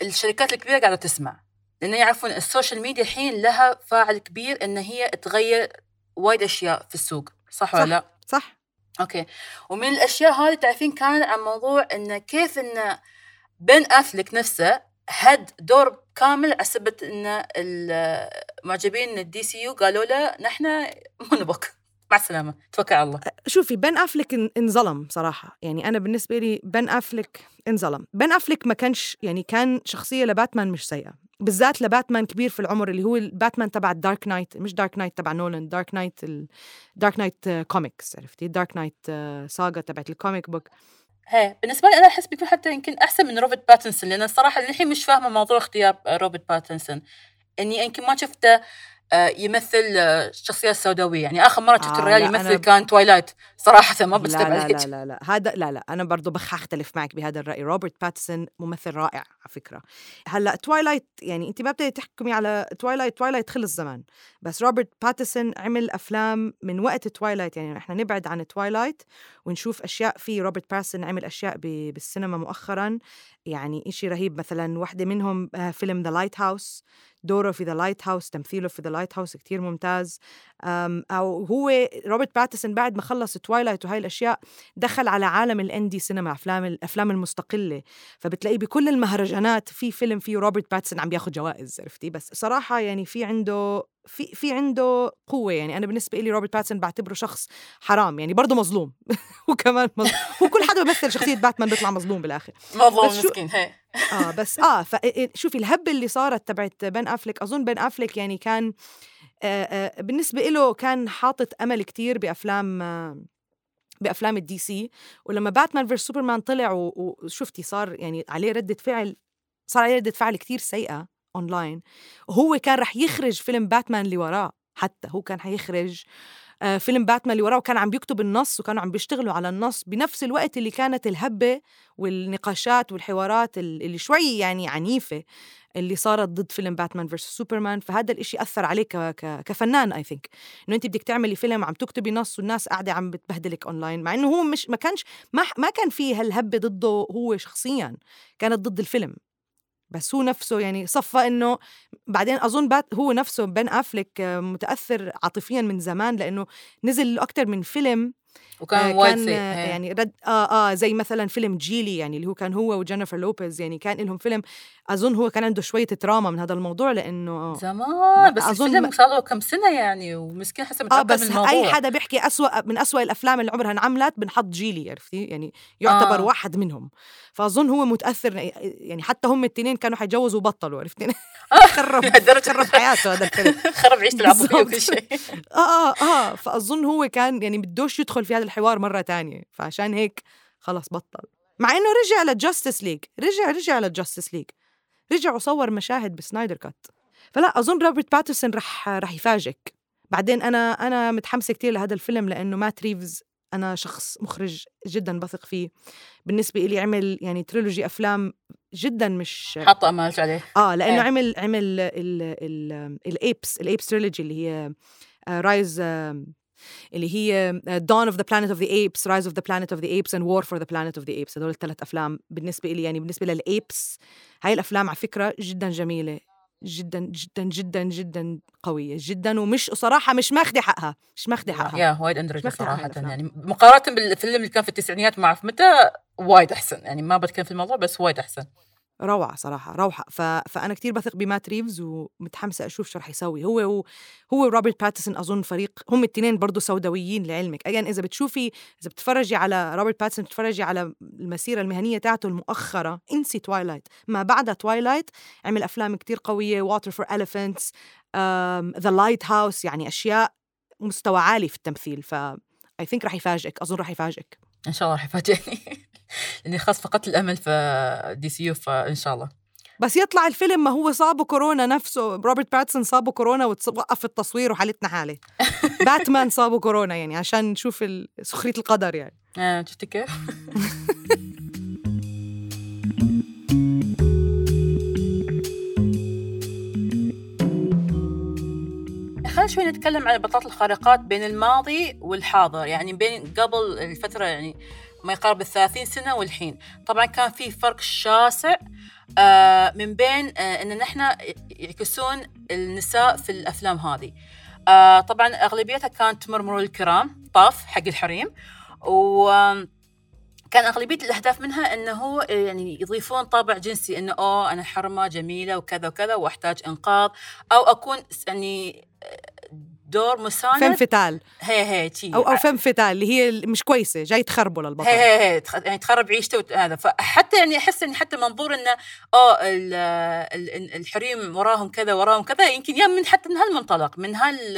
الشركات الكبيرة قاعدة تسمع. لأن يعرفون ال social media الحين لها فاعل كبير إن هي تغير وايد أشياء في السوق. صح ولا صح. لا؟ صح. okay. ومن الأشياء هذه تعرفين كان عن موضوع انه كيف إن بن أفلك نفسه هد دور كامل على سبب إن المعجبين ال DCU قالوا له نحن ما نبغاك. مع السلامة. توكل على الله. شوفي بن أفلك إن- انظلم صراحة. يعني أنا بالنسبة لي بن أفلك انظلم. بن أفلك ما كانش يعني كان شخصية لباتمان مش سيئة. بالذات لباتمان كبير في العمر اللي هو الباتمان تبع ال Dark Knight مش Dark Knight تبع نولان Dark Knight ال Dark Knight comics عرفتي؟ Dark Knight saga تبعت ال comic book هي بالنسبة لي أنا أحس بيكون حتى يمكن أحسن من روبرت باتنسون لأن الصراحه للحين مش فاهمة موضوع اختيار آه، روبرت باتنسون. إني يمكن ما شفته يمثل آه، الشخصيه السوداويه يعني آخر مرة شفت آه، الرجال لا، يمثل كان Twilight صراحة ما لا بستبعد. لا. لا لا لا. هذا لا لا. أنا برضه بخ أختلف معك بهذا الرأي. روبرت باتنسون ممثل رائع على فكرة. هلأ Twilight يعني أنت ما بتقدري تحكمي على Twilight Twilight خلص زمان. بس روبرت باتنسون عمل أفلام من وقت Twilight يعني إحنا نبعد عن Twilight ونشوف أشياء في روبرت باتنسون عمل أشياء بالسينما مؤخرا. يعني إشي رهيب. مثلا واحدة منهم آه، فيلم The Lighthouse دوره في The Lighthouse تمثيله في The Lighthouse كتير ممتاز. أو هو روبرت باتنسون بعد ما خلص Twilight وهاي الأشياء دخل على عالم ال indie cinema أفلام الافلام المستقلة. فبتلاقي بكل المهرجانات في فيلم فيه روبرت باتنسون عم بياخذ جوائز عرفتي؟ بس صراحة يعني في عنده في في عنده قوة. يعني أنا بالنسبة لي روبرت باتنسون بعتبره شخص حرام يعني برضه مظلوم. وكمان مظلوم هو كل حدا بيمثل شخصية باتمان بيطلع مظلوم بالآخر. مظلوم مسكين هي. آه بس آه فشوفي الهبة اللي صارت تبعت بن افلك أظن بن افلك يعني كان آه بالنسبة له كان حاطط أمل كتير بأفلام آه بأفلام ال DC ولما Batman versus Superman طلع وشفتي صار يعني عليه ردة فعل صار عليه ردة فعل كتير سيئة اونلاين وهو كان رح يخرج فيلم باتمان اللي وراه حتى هو كان حيخرج فيلم باتمان اللي وراه وكان عم بيكتب النص وكانوا عم بيشتغلوا على النص بنفس الوقت اللي كانت الهبة والنقاشات والحوارات ال- اللي شوي يعني عنيفة. اللي صارت ضد فيلم Batman versus Superman فهذا الإشي أثر عليه ك... ك... كفنان I think إنه أنت بدك تعملي فيلم عم تكتبي نص والناس قاعدة عم بتبهدلك اونلاين مع إنه هو مش ما كانش ما ما كان في هالهبة ضده هو شخصيا كانت ضد الفيلم. بس هو نفسه يعني صفى إنه بعدين أظن بات هو نفسه بن أفلك متأثر عاطفيا من زمان لأنه نزل أكثر من فيلم وكان آه، وايد آه، هي. يعني رد آه آه زي مثلا فيلم Gigli يعني اللي هو كان هو وجينيفر لوبيز يعني كان لهم فيلم أظن هو كان عنده شوية trauma من هذا الموضوع لأنه زمان بس أظن الفيلم صار له كم سنة يعني ومسكين حسب آه بس من أي حدا بيحكي أسوأ من أسوأ الأفلام اللي عمرها انعملت بنحط Gigli عرفتي يعني يعتبر آه. آه. واحد منهم فأظن هو متأثر يعني حتى هم التنين كانوا حيتجوزوا وبطلوا عرفتي خرب لهالدرجة. خرب حياته هذا الفيلم خرب عيشته العاطفيه وكل. شيء آه آه آه فأظن هو كان يعني بدوش يدخل في هذا الحوار مرة تانية فعشان هيك خلص بطل. مع إنه رجع لل Justice League رجع رجع لل Justice League رجع وصور مشاهد ب Snyder Cut. فلا أظن روبرت باتنسون رح رح يفاجئك. بعدين أنا أنا متحمسة كتير لهذا الفيلم لأنه مات ريفز. أنا شخص مخرج جدا بثق فيه. بالنسبة لي عمل يعني trilogy أفلام جدا مش حاطة آمالك عليه. آه لأنه إيه. عمل عمل ال ال الـ Apes الـ Apes trilogy اللي هي Rise اللي هي Dawn of the Planet of the Apes Rise of the Planet of the Apes and War for the Planet of the Apes هدول الثلاث أفلام بالنسبة لي يعني بالنسبة لل Apes هاي الأفلام على فكرة جدا جميلة جدا جدا جدا جدا قوية جدا ومش صراحة مش ماخذه حقها مش ماخذه حقها. يا وايد underrated الأفلام. يعني مقارنة بالفيلم اللي كان في التسعينيات ما أعرف متى وايد أحسن يعني ما بتكلم في الموضوع بس وايد أحسن. روعة صراحة روعة. ف... فأنا كتير بثق بمات ريفز ومتحمسة أشوف شو رح يسوي. هو و... هو وروبرت باتسون أظن فريق هم التنين برضو سوداويين لعلمك. again إذا بتشوفي إذا بتتفرجي على روبرت باتسون بتتفرجي على المسيرة المهنية تاعته المؤخرة انسي Twilight ما بعد Twilight عمل أفلام كتير قوية Water for Elephants The Lighthouse يعني أشياء مستوى عالي في التمثيل. ف I think رح يفاجئك أظن رح يفاجئك. إن شاء الله رح يفاجئني. لأني خلاص فقدت الأمل في DCU فإن شاء الله. بس يطلع الفيلم ما هو صابه كورونا نفسه. روبرت باتسون صابه كورونا ووقف التصوير وحالتنا حالة. باتمان صابه كورونا يعني عشان نشوف سخرية القدر يعني. آه شفتي كيف؟ خلينا شوي نتكلم عن البطولات الخارقات بين الماضي والحاضر. يعني بين قبل الفترة يعني ما يقارب الثلاثين سنة والحين. طبعا كان في فرق شاسع آه من بين آه إن نحن يعكسون النساء في الأفلام هذه. آه طبعا أغلبيتها كانت تمر مرور الكرام طاف حق الحريم. و كان أغلبية الأهداف منها أنه يعني يضيفون طابع جنسي أنه أوه أنا حرمة جميلة وكذا وكذا وأحتاج إنقاذ أو أكون يعني دور مساند؟ femme fatale. هي هي تي أو أو فم فتال اللي هي مش كويسة جاي تخربوا للبطل هي هي هي يعني تخرب عيشته وت- هذا. فحتى يعني أحس ان حتى منظور إنه آه ال- ال- الحريم وراهم كذا وراهم كذا يمكن يا من حتى من هالمنطلق من هال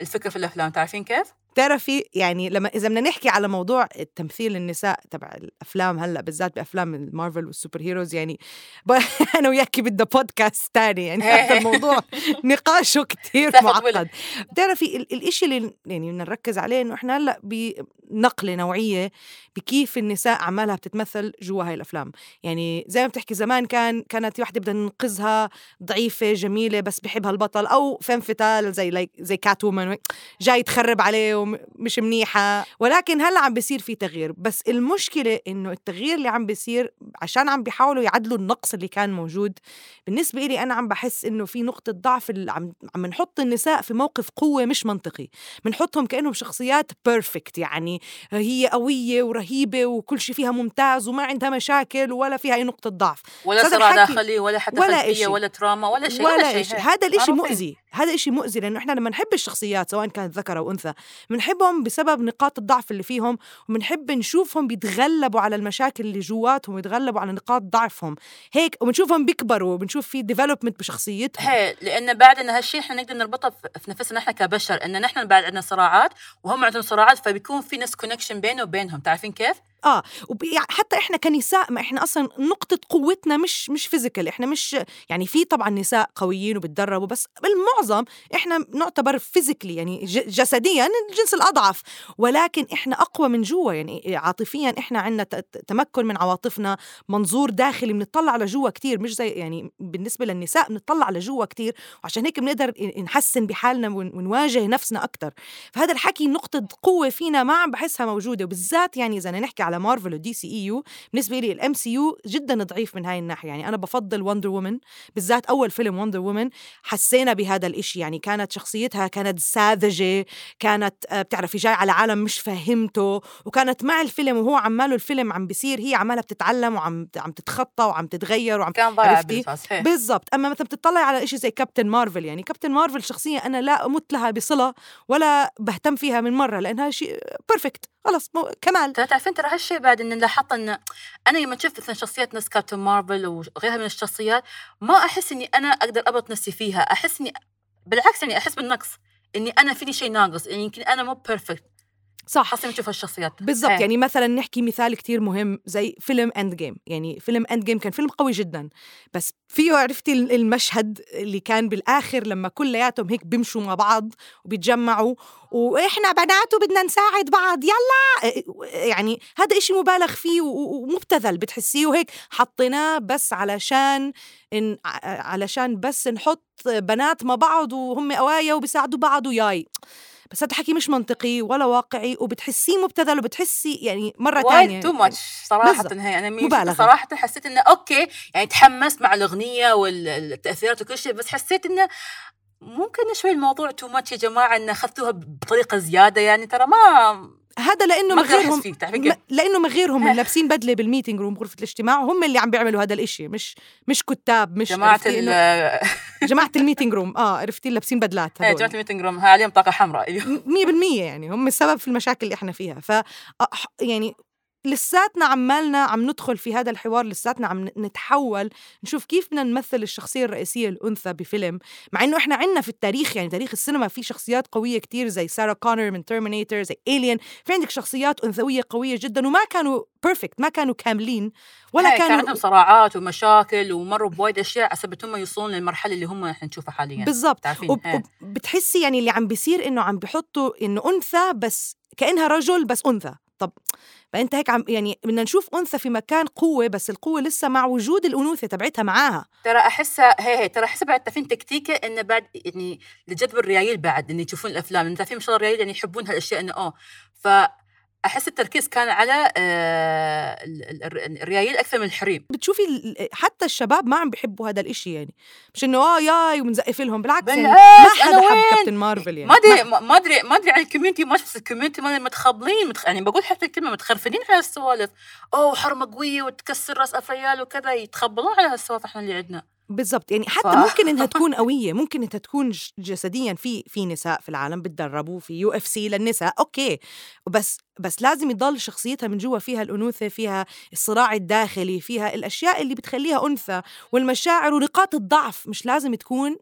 الفكرة في الأفلام تعرفين كيف؟ بتعرفي يعني لما إذا بدنا نحكي على موضوع تمثيل النساء تبع الأفلام هلأ بالذات بأفلام المارفل وال superheroes يعني. أنا وياكي بدنا بودكاست تاني يعني هذا الموضوع نقاشه طويلة. معقد بتعرفي ال- الإشي اللي يعني بدنا نركز عليه إنه إحنا هلأ بنقله نوعية بكيف النساء عمالها بتتمثل جوا هاي الأفلام يعني زي ما بتحكي زمان كان كانت وحدة بدها ننقذها ضعيفة جميلة بس بحبها البطل أو فم فتال زي زي كات وومن جاي تخرب عليه ومش منيحة ولكن هلأ عم بيصير في تغيير بس المشكلة إنه التغيير اللي عم بيصير عشان عم بيحاولوا يعدلوا النقص اللي كان موجود بالنسبة لي أنا عم بحس إنه في نقطة ضعف اللي عم عم نحط النساء في موقف قوة مش منطقي بنحطهم كأنهم شخصيات بيرفكت يعني هي قوية ورهيبة وكل شيء فيها ممتاز وما عندها مشاكل ولا فيها أي نقطة ضعف ولا صراع داخلي ولا حتى ولا خلفية إشي. ولا تراما ولا شيء ولا شيء إشي هي. هذا الإشي. مؤذي هذا إشي مؤذي لأنه إحنا لما نحب الشخصيات سواء كانت ذكر أو أنثى بنحبهم بسبب نقاط الضعف اللي فيهم وبنحب نشوفهم بيتغلبوا على المشاكل اللي جواتهم ويتغلبوا على نقاط ضعفهم. هيك وبنشوفهم بيكبروا وبنشوف في development بشخصيتهم. هي لأن بعد إن هالشيء إحنا نقدر نربطه في نفسنا إحنا كبشر إن نحن بعد عندنا صراعات وهم عندهم صراعات فبيكون في نفس connection بينه وبينهم. تعرفين كيف؟ آه حتى إحنا كنساء ما إحنا أصلا نقطة قوتنا مش مش physical إحنا مش يعني في طبعا نساء قويين وبتدربوا بس بالمعظم إحنا نعتبر physically يعني جسديا الجنس الأضعف. ولكن إحنا أقوى من جوا يعني عاطفيا إحنا عندنا تمكن من عواطفنا منظور داخلي بنطلع لجوا كتير مش زي يعني بالنسبة للنساء بنطلع لجوا كتير وعشان هيك بنقدر نحسن بحالنا ون- ونواجه نفسنا أكثر فهذا الحكي نقطة قوة فينا ما عم بحسها موجودة وبالذات يعني بدنا نحكي على مارفل و DCEU بالنسبة لي ال MCU جدا ضعيف من هاي الناحية. يعني أنا بفضل Wonder Woman بالذات أول فيلم Wonder Woman حسينا بهذا الإشي. يعني كانت شخصيتها كانت ساذجة كانت آه، بتعرفي جاي على عالم مش فهمته وكانت مع الفيلم وهو عماله الفيلم عم بيصير هي عمالها بتتعلم وعم عم تتخطى وعم تتغير وعم كان ضايع عرفتي؟ بالضبط. أما مثلا بتطلع على شيء زي Captain Marvel يعني Captain Marvel شخصية أنا لا أمت لها بصلة ولا بهتم فيها من مرة لأنها شيء perfect خلص كمال. تعرفين ترى هالشيء بعد ان لاحظت إن أنا لما شفت مثلا شخصيات ناس Captain Marvel وغيرها من الشخصيات ما أحس إني أنا أقدر أربط نفسي فيها. أحس إني بالعكس يعني أحس بالنقص إني أنا فيني شيء ناقص يعني يمكن أنا مو perfect صح. حاسة نشوف هالشخصيات. بالضبط. هي. يعني مثلا نحكي مثال كتير مهم زي فيلم Endgame يعني فيلم Endgame كان فيلم قوي جدا. بس فيه عرفتي المشهد اللي كان بالآخر لما كلياتهم هيك بيمشوا مع بعض وبيتجمعوا وإحنا بنات وبدنا نساعد بعض يلا! يعني هذا إشي مبالغ فيه ومبتذل بتحسيه وهيك حطيناه بس علشان إن علشان بس نحط بنات مع بعض وهم قوايا وبيساعدوا بعض و yay. بس هذا حكي مش منطقي ولا واقعي وبتحسيه مبتذل وبتحسي يعني مرة وايد ثانية too much صراحة بالضبط. هي أنا مبالغة. صراحة حسيت إنه okay يعني تحمست مع الأغنية والتاثيرات وكل شيء بس حسيت إنه ممكن شوي الموضوع too much يا جماعة ان أخذتوها بطريقة زيادة يعني ترى ما هذا لأنه ما من غيرهم؟ لأنه من غيرهم اللي لابسين بدلة بال meeting room غرفة الاجتماع هم اللي عم بيعملوا هذا الإشي مش مش كتاب مش جماعة ال جماعة ال meeting room آه عرفتي؟ لابسين بدلات إيه، هدول. جماعة ال meeting room ها عليهم طاقة حمراء اليوم. مية بالمية يعني هم السبب في المشاكل اللي إحنا فيها. ف يعني لساتنا عمالنا عم ندخل في هذا الحوار لساتنا عم نتحول نشوف كيف بدنا نمثل الشخصية الرئيسية الأنثى بفيلم. مع إنه إحنا عنا في التاريخ يعني تاريخ السينما في شخصيات قوية كتير زي سارة كونر من Terminator زي إيليان في عندك شخصيات أنثوية قوية جدا وما كانوا بيرفكت ما كانوا كاملين ولا هي كان كانوا عندهم صراعات ومشاكل ومروا بوايد أشياء حسب هم يوصلون للمرحلة اللي هم إحنا نشوفها حاليا. بالضبط. وب-. وبتحسي يعني اللي عم بيصير إنه عم بيحطوا إنه أنثى بس كأنها رجل بس أنثى. طب فانت هيك عم يعني بدنا نشوف أنثى في مكان قوة بس القوة لسه مع وجود الأنوثة تبعتها معاها. ترى أحسها هي هي ترى احسها بعد تعرفين تكتيكه إنه بعد يعني لجذب الريايل بعد إن يشوفون الأفلام. لأن تعرفين ما شاء الله الريايل يعني يحبون هالأشياء إنه اوه فاحس التركيز كان على آه ال- ال- ال- الريايل أكثر من الحريم. بتشوفي حتى الشباب ما عم بيحبوا هذا الإشي يعني. مش إنه آه yay ومنزقف لهم بالعكس يعني ما حدا حب؟ Captain Marvel يعني. ما أدري ما أدري ما أدري عن ال community ما بس ال community متخبلين متخ... يعني بقول حتى الكلمة متخرفنين على السوالف أوه حرمة قوية وتكسر راس الريايل وكذا يتخبلون على هالسوالف إحنا اللي عندنا. بالضبط. يعني حتى ف- ممكن إنها تكون قوية ممكن إنها تكون جسديا في في نساء في العالم بتدربوا في UFC للنساء okay. بس بس لازم يضل شخصيتها من جوا فيها الأنوثة فيها الصراع الداخلي فيها الأشياء اللي بتخليها أنثى والمشاعر ونقاط الضعف مش لازم تكون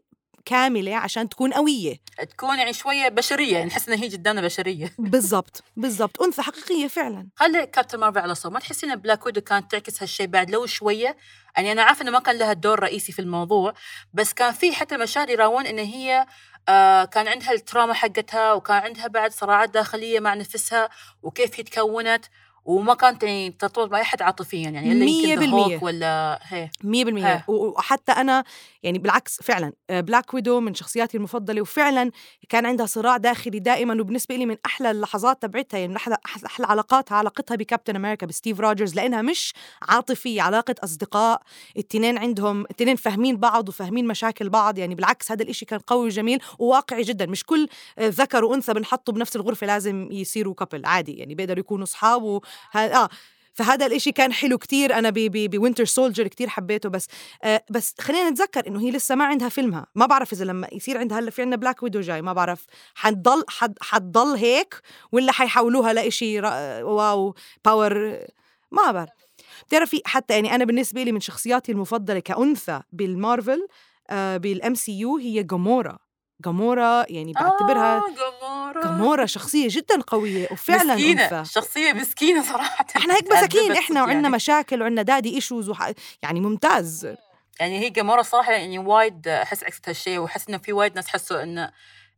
كاملة عشان تكون قوية. تكون يعني شوية بشرية نحس إنها هي قدامنا بشرية. بالضبط بالضبط. أنثى حقيقية فعلا. خلي Captain Marvel على صوب. ما تحسين إن Black Widow كانت تعكس هالشيء بعد لو شوية؟ يعني أنا عارفة إنه ما كان لها دور رئيسي في الموضوع بس كان في حتى مشاهد يراون إن هي آه كان عندها ال trauma حقتها وكان عندها بعد صراعات داخلية مع نفسها وكيف هي تكونت وما كانت يعني ترتبط مع اي حد عاطفيا. يعني إلا مية يمكن. Hulk ولا هي. مية بالمية. ها. و- وحتى أنا يعني بالعكس فعلا بلاك ويدو من شخصياتي المفضلة وفعلا كان عندها صراع داخلي دائما وبالنسبة لي من أحلى اللحظات تبعتها يعني من أحلى, أحلى علاقاتها علاقتها بكابتن أمريكا بستيف روجرز لأنها مش عاطفية علاقة أصدقاء التنتين عندهم التنين فاهمين بعض وفاهمين مشاكل بعض يعني بالعكس هذا الإشي كان قوي وجميل وواقعي جدا مش كل آه، ذكر وأنثى بنحطوا بنفس الغرفة لازم يصيروا couple عادي يعني بيقدروا يكونوا أصحاب وه... آه. فهذا الإشي كان حلو كتير. أنا بوينتر سولجر كتير حبيته بس آه بس خلينا نتذكر إنه هي لسه ما عندها فيلمها. ما بعرف إذا لما يصير عندها هلأ في عندنا بلاك ويدو جاي. ما بعرف حتضل حتضل هيك ولا حيحولوها لإشي wow power ما بعرف. بتعرفي حتى يعني أنا بالنسبة لي من شخصياتي المفضلة كأنثى بالمارفل آه بال MCU هي جامورا جامورا يعني بعتبرها آه جامورا جامورا شخصية جدا قوية وفعلا مسكينة أنثى شخصية مسكينة صراحة إحنا هيك مساكين إحنا وعندنا يعني. مشاكل وعندنا daddy issues وح... يعني ممتاز يعني هي جامورا صراحة يعني وايد أحس عكست هالشيء وأحس إنه في وايد ناس حسوا إنه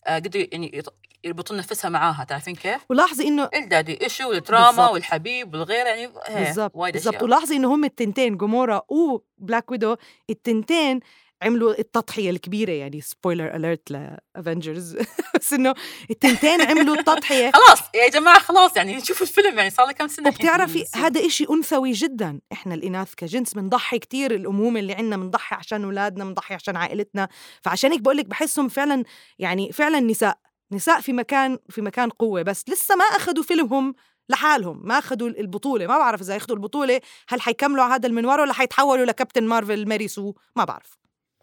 آه، قدروا يعني يربطون نفسها معاها تعرفين كيف؟ ولاحظي إنه ال daddy issue وال trauma بالضبط. والحبيب والغير يعني بالضبط بالضبط ولاحظي إنه هم التنتين جامورا وبلاك ويدو التنتين عملوا التضحية الكبيرة يعني spoiler alert ل Avengers بس إنه التنتين عملوا التضحية. خلاص يا جماعة خلاص يعني نشوف الفيلم يعني صار له كم سنة وبتعرفي. هذا إشي أنثوي جدا. إحنا الإناث كجنس بنضحي كتير الأمومة اللي عنا بنضحي عشان أولادنا بنضحي عشان عائلتنا. فعشان هيك بقولك بحسهم فعلا يعني فعلا نساء. نساء في مكان في مكان قوة بس لسه ما أخذوا فيلمهم لحالهم. ما أخذوا البطولة. ما بعرف إذا يأخذوا البطولة هل حيكملوا على هذا المنوال ولا حيتحولوا لكابتن مارفل Mary Sue؟ ما بعرف.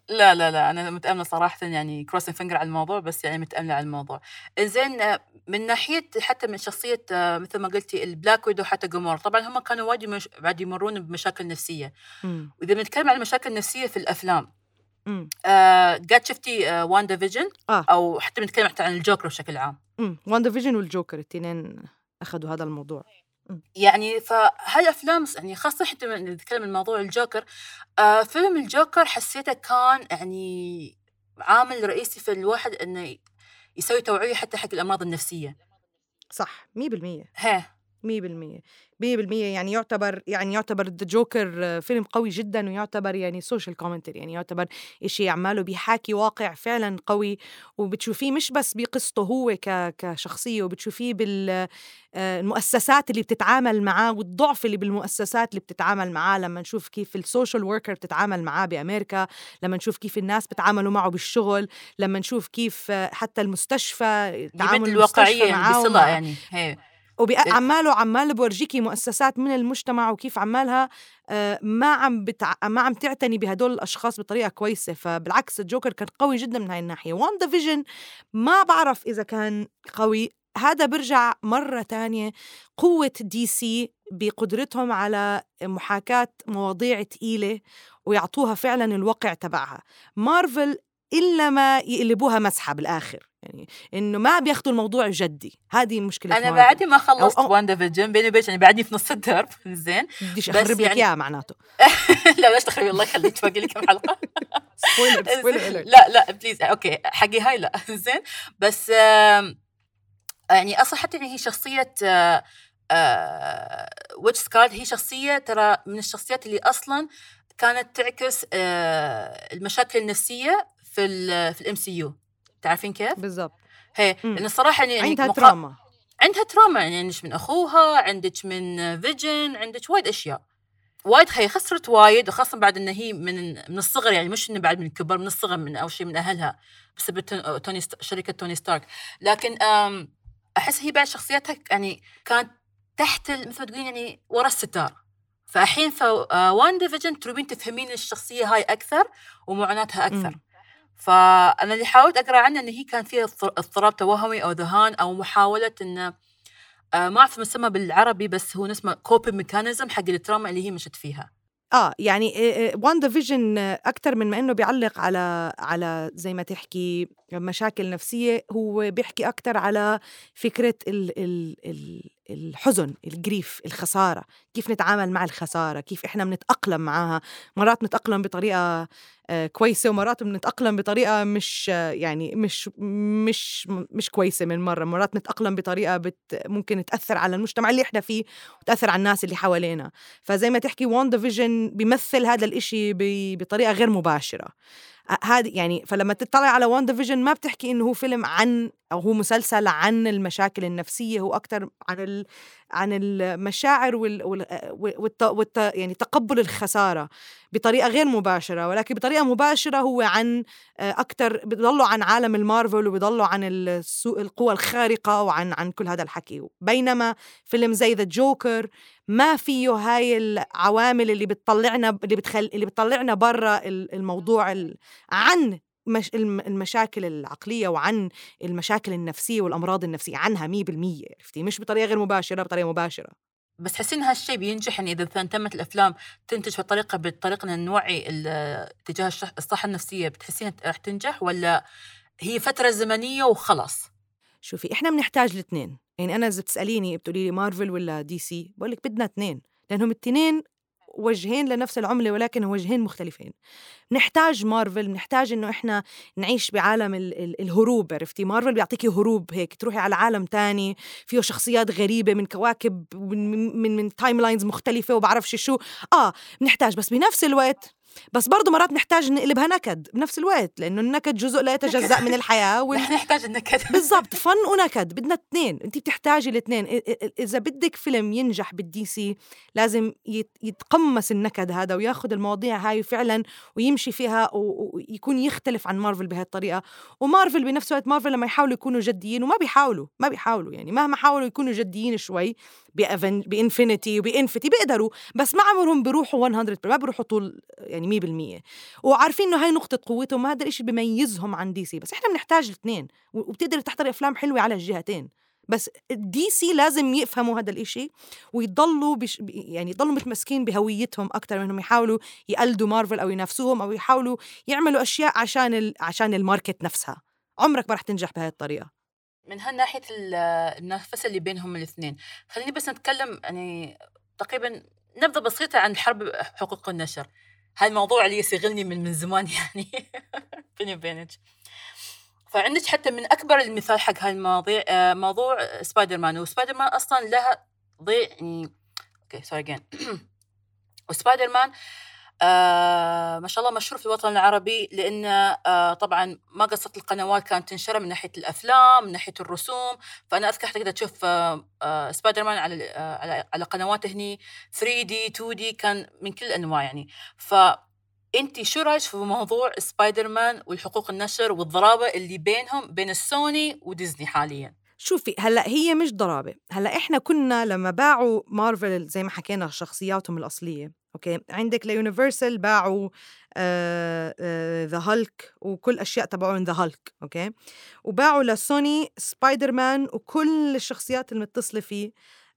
لا لا لا أنا متأملة صراحة يعني crossing finger على الموضوع بس يعني متأملة على الموضوع زين من ناحية حتى من شخصية مثل ما قلتي البلاك ويدو حتى جامورا طبعا هم كانوا وايد مش... بعد يمرون بمشاكل نفسية مم. وإذا بنتكلم عن المشاكل النفسية في الأفلام مم. آه قد شفتي آه واندا فيجن آه. أو حتى بنتكلم حتى عن الجوكر بشكل عام. واندا فيجن والجوكر التنين أخذوا هذا الموضوع يعني فهالافلام يعني خاصة حتى من نتكلم عن موضوع الجوكر آه فيلم الجوكر حسيته كان يعني عامل رئيسي في الواحد إنه يسوي توعية حتى حق الأمراض النفسية. صح 100% 100% ها. 100% 100% يعني يعتبر يعني يعتبر The Joker فيلم قوي جدا ويعتبر يعني social commentary يعني يعتبر شيء عماله بيحاكي واقع فعلا قوي وبتشوفيه مش بس بقصته هو كشخصية وبتشوفيه بالمؤسسات اللي بتتعامل معاه والضعف اللي بالمؤسسات اللي بتتعامل معاه لما نشوف كيف ال social worker بتتعامل معاه بأمريكا لما نشوف كيف الناس بتعاملوا معه بالشغل لما نشوف كيف حتى المستشفى تعامل الواقعية معاه بصلة يعني هي. وعماله عماله بورجيكي مؤسسات من المجتمع وكيف عمالها آه، ما عم بتع... ما عم تعتني بهدول الأشخاص بطريقة كويسة. فبالعكس الجوكر كان قوي جدا من هاي الناحية. واندا فيجن ما بعرف إذا كان قوي. هذا برجع مرة تانية. قوة دي سي بقدرتهم على محاكاة مواضيع تقيلة ويعطوها فعلا الوقع تبعها. مارفل إلا ما يقلبوها مسخرة بالآخر. يعني إنه ما بياخذوا الموضوع جدي. هذه المشكلة أنا بعدني ما خلصت واندا فيجن بيني وبينك يعني بعدني في نص الدرب. زين. بديش أخرب لك يعني... إياها معناته. لا ليش تخربي. الله يخليك باقي لي كم حلقة. لا لا please okay. حقي هاي لا. زين. بس يعني أصلا حتى هي شخصية Witch Scarlet هي شخصية ترى من الشخصيات اللي أصلا كانت تعكس آه، المشاكل النفسية في في ال MCU تعرفين كيف؟ بالضبط هي لأن الصراحة يعني عندها مقا... trauma عندها trauma يعني عندك من أخوها عندك من فيجن عندك وايد أشياء وايد هي خسرت وايد وخاصة بعد إن هي من من الصغر يعني مش إنه بعد من الكبر من الصغر من أول شيء من أهلها بسبب توني. شركة توني ستارك لكن أحس هي بعد شخصيتها يعني كانت تحت مثل ما تقولين يعني ورا الستار فالحين في واندا فيجن تروحين تفهمين الشخصية هاي أكثر ومعاناتها أكثر م. فأنا اللي حاولت أقرأ عنها إن هي كان فيها اضطراب توهمي أو ذهان أو محاولة إنه آه، ما أعرف مسمى بالعربي بس هو اسمه coping mechanism حق ال trauma اللي هي مشت فيها. آه يعني واندا فيجن أكثر من ما إنه بيعلق على على زي ما تحكي مشاكل نفسية هو بيحكي أكثر على فكرة ال ال ال الحزن ال grief الخسارة كيف نتعامل مع الخسارة كيف إحنا بنتأقلم معها مرات نتاقلم بطريقة آه، كويسة ومرات بنتأقلم بطريقة مش يعني مش مش مش كويسة من مرة. مرات نتأقلم بطريقة بت ممكن تأثر على المجتمع اللي إحنا فيه وتأثر على الناس اللي حوالينا. فزي ما تحكي واندا فيجن بيمثل هذا الإشي بطريقة غير مباشرة. هذه يعني فلما تطلع على واندا فيجن ما بتحكي إنه هو فيلم عن أو هو مسلسل عن المشاكل النفسية هو أكثر عن ال عن المشاعر وال, وال, والت والت يعني تقبل الخسارة بطريقة غير مباشرة ولكن بطريقة مباشرة هو عن أكثر بضلوا عن عالم المارفل وبضلوا عن السوق القوى الخارقة وعن عن كل هذا الحكي. بينما فيلم زي ذا جوكر ما فيه هاي العوامل اللي بتطلعنا اللي بتخل اللي بتطلعنا برا الموضوع عن مش المشاكل العقلية وعن المشاكل النفسية والأمراض النفسية عنها 100% عرفتي؟ مش بطريقة غير مباشرة بطريقة مباشرة. بس تحسين هالشيء بينجح يعني إذا تمت الأفلام تنتج بطريقة بالطريقة إن نوعي تجاه الصحة النفسية بتحسين رح تنجح ولا هي فترة زمنية وخلاص؟ شوفي إحنا بنحتاج الاثنين. يعني أنا إذا بتسأليني بتقولي لي مارفل ولا دي سي بقول لك بدنا اثنين لأنهم الاثنين وجهين لنفس العملة ولكن وجهين مختلفين. نحتاج مارفل نحتاج إنه إحنا نعيش بعالم ال- ال- الهروب عرفتي؟ مارفل بيعطيكي هروب هيك تروحي على عالم تاني فيه شخصيات غريبة من كواكب من من, من timelines مختلفة وبعرفش شو. آه بنحتاج بس بنفس الوقت بس برضه مرات نحتاج نقلبها نكد بنفس الوقت لأنه النكد جزء لا يتجزأ من الحياة وال... نحتاج النكد. بالضبط فن ونكد بدنا اثنين انت بتحتاجي الاثنين إذا بدك فيلم ينجح بالدي سي لازم يتقمص النكد هذا وياخذ المواضيع هاي فعلا ويمشي فيها ويكون يختلف عن مارفل بهالطريقة. ومارفل بنفس الوقت مارفل لما يحاولوا يكونوا جديين وما بيحاولوا ما بيحاولوا يعني مهما حاولوا يكونوا جديين شوي ب Infinity و ب Infinity بيقدروا بس ما عمرهم بيروحوا 100 ما بيروحوا طول يعني 100% وعارفين إنه هاي نقطة قوتهم هذا الشيء بيميزهم عن دي سي بس إحنا بنحتاج الاثنين. وبتقدر تحضري أفلام حلوة على الجهتين. بس الدي سي لازم يفهموا هذا الإشي ويضلوا بش يعني يضلوا متمسكين بهويتهم أكثر منهم يحاولوا يقلدوا مارفل أو ينافسوهم أو يحاولوا يعملوا أشياء عشان ال... عشان ال market نفسها. عمرك ما رح تنجح بهاي الطريقة. من هالناحية النفس اللي بينهم الاثنين. خليني بس نتكلم يعني تقريبا نبذة بسيطة عن حرب حقوق النشر. هاي الموضوع اللي يشغلني من من زمان يعني بيني وبينك. فعندك حتى من أكبر المثال حق هاي المواضيع آه، موضوع سبايدر مان وسبايدر مان أصلا لها ضيع يعني أوكي sorry again وسبايدر مان آه ما شاء الله مشهور في الوطن العربي لأن آه طبعا ما قصرت القنوات كانت تنشر من ناحية الأفلام من ناحية الرسوم فأنا أذكر حتى تقدر تشوف آه سبايدر مان على على على قنوات هني 3D 2D كان من كل الأنواع يعني. ف أنت شو رأيك في موضوع سبايدر مان والحقوق النشر والضرابة اللي بينهم بين السوني وديزني حاليا؟ شوفي هلأ هي مش ضرابة. هلأ إحنا كنا لما باعوا مارفل زي ما حكينا شخصياتهم الأصلية أوكي؟ عندك ليونيفرسال باعوا The Hulk وكل أشياء تبعون The Hulk أوكي؟ وباعوا لسوني سبايدر مان وكل الشخصيات المتصله فيه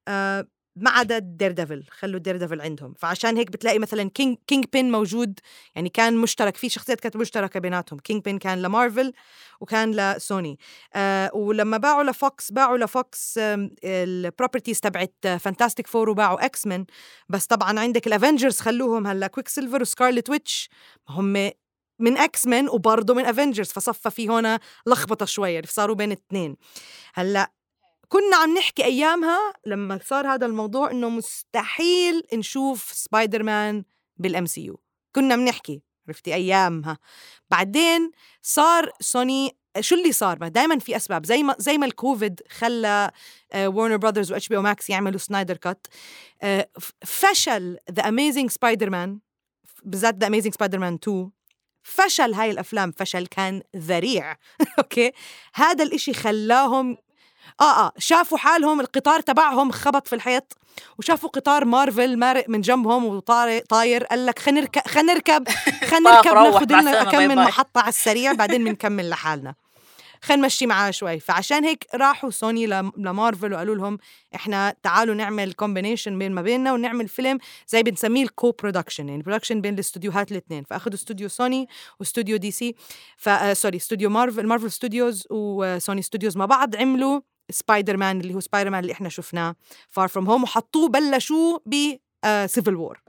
آه ما عدا دير ديفل خلوا دير ديفل عندهم. فعشان هيك بتلاقي مثلا كينج كينج بين موجود يعني كان مشترك في شخصيات كانت مشتركة بيناتهم. كينج بين كان لمارفل وكان لسوني آه ولما باعوا لفوكس باعوا لفوكس آه ال properties تبعت فانتاستيك فور وباعوا إكس مان بس طبعا عندك الافنجرز خلوهم هلأ كويك سيلفر وسكارلت ويتش هم من إكس مان وبرضه من افنجرز فصفى في هنا لخبطة شوية صاروا بين الاثنين هلأ كنا عم نحكي أيامها لما صار هذا الموضوع إنه مستحيل نشوف سبايدر مان بال MCU كنا بنحكي عرفتي؟ أيامها. بعدين صار سوني شو اللي صار؟ ما دائما في أسباب. زي ما زي ما الكوفيد خلى ورنر براذرز و HBO Max يعملوا Snyder Cut فشل The Amazing Spider-Man بالذات The Amazing Spider-Man 2 فشل هاي الأفلام. فشل كان ذريع. أوكي؟ هذا الإشي خلاهم آه آه. شافوا حالهم القطار تبعهم خبط في الحيط وشافوا قطار مارفل مارق من جنبهم وطاير طاير قال لك خلينا نركب خلينا نركب خلينا نركب ناخذ لنا كم من محطة على السريع بعدين بنكمل لحالنا. خلينا نمشي معاه شوي. فعشان هيك راحوا سوني لمارفل وقالوا لهم إحنا تعالوا نعمل combination بين ما بيننا ونعمل فيلم زي بنسميه ال co-production يعني production بين الاستوديوهات الاثنين. فأخذوا استوديو سوني واستوديو دي سي ف sorry استوديو مارفل Marvel Studios و Sony Studios مع بعض عملوا سبايدر مان اللي هو سبايدر مان اللي إحنا شفناه Far From Home وحطوه بلشوا ب Civil War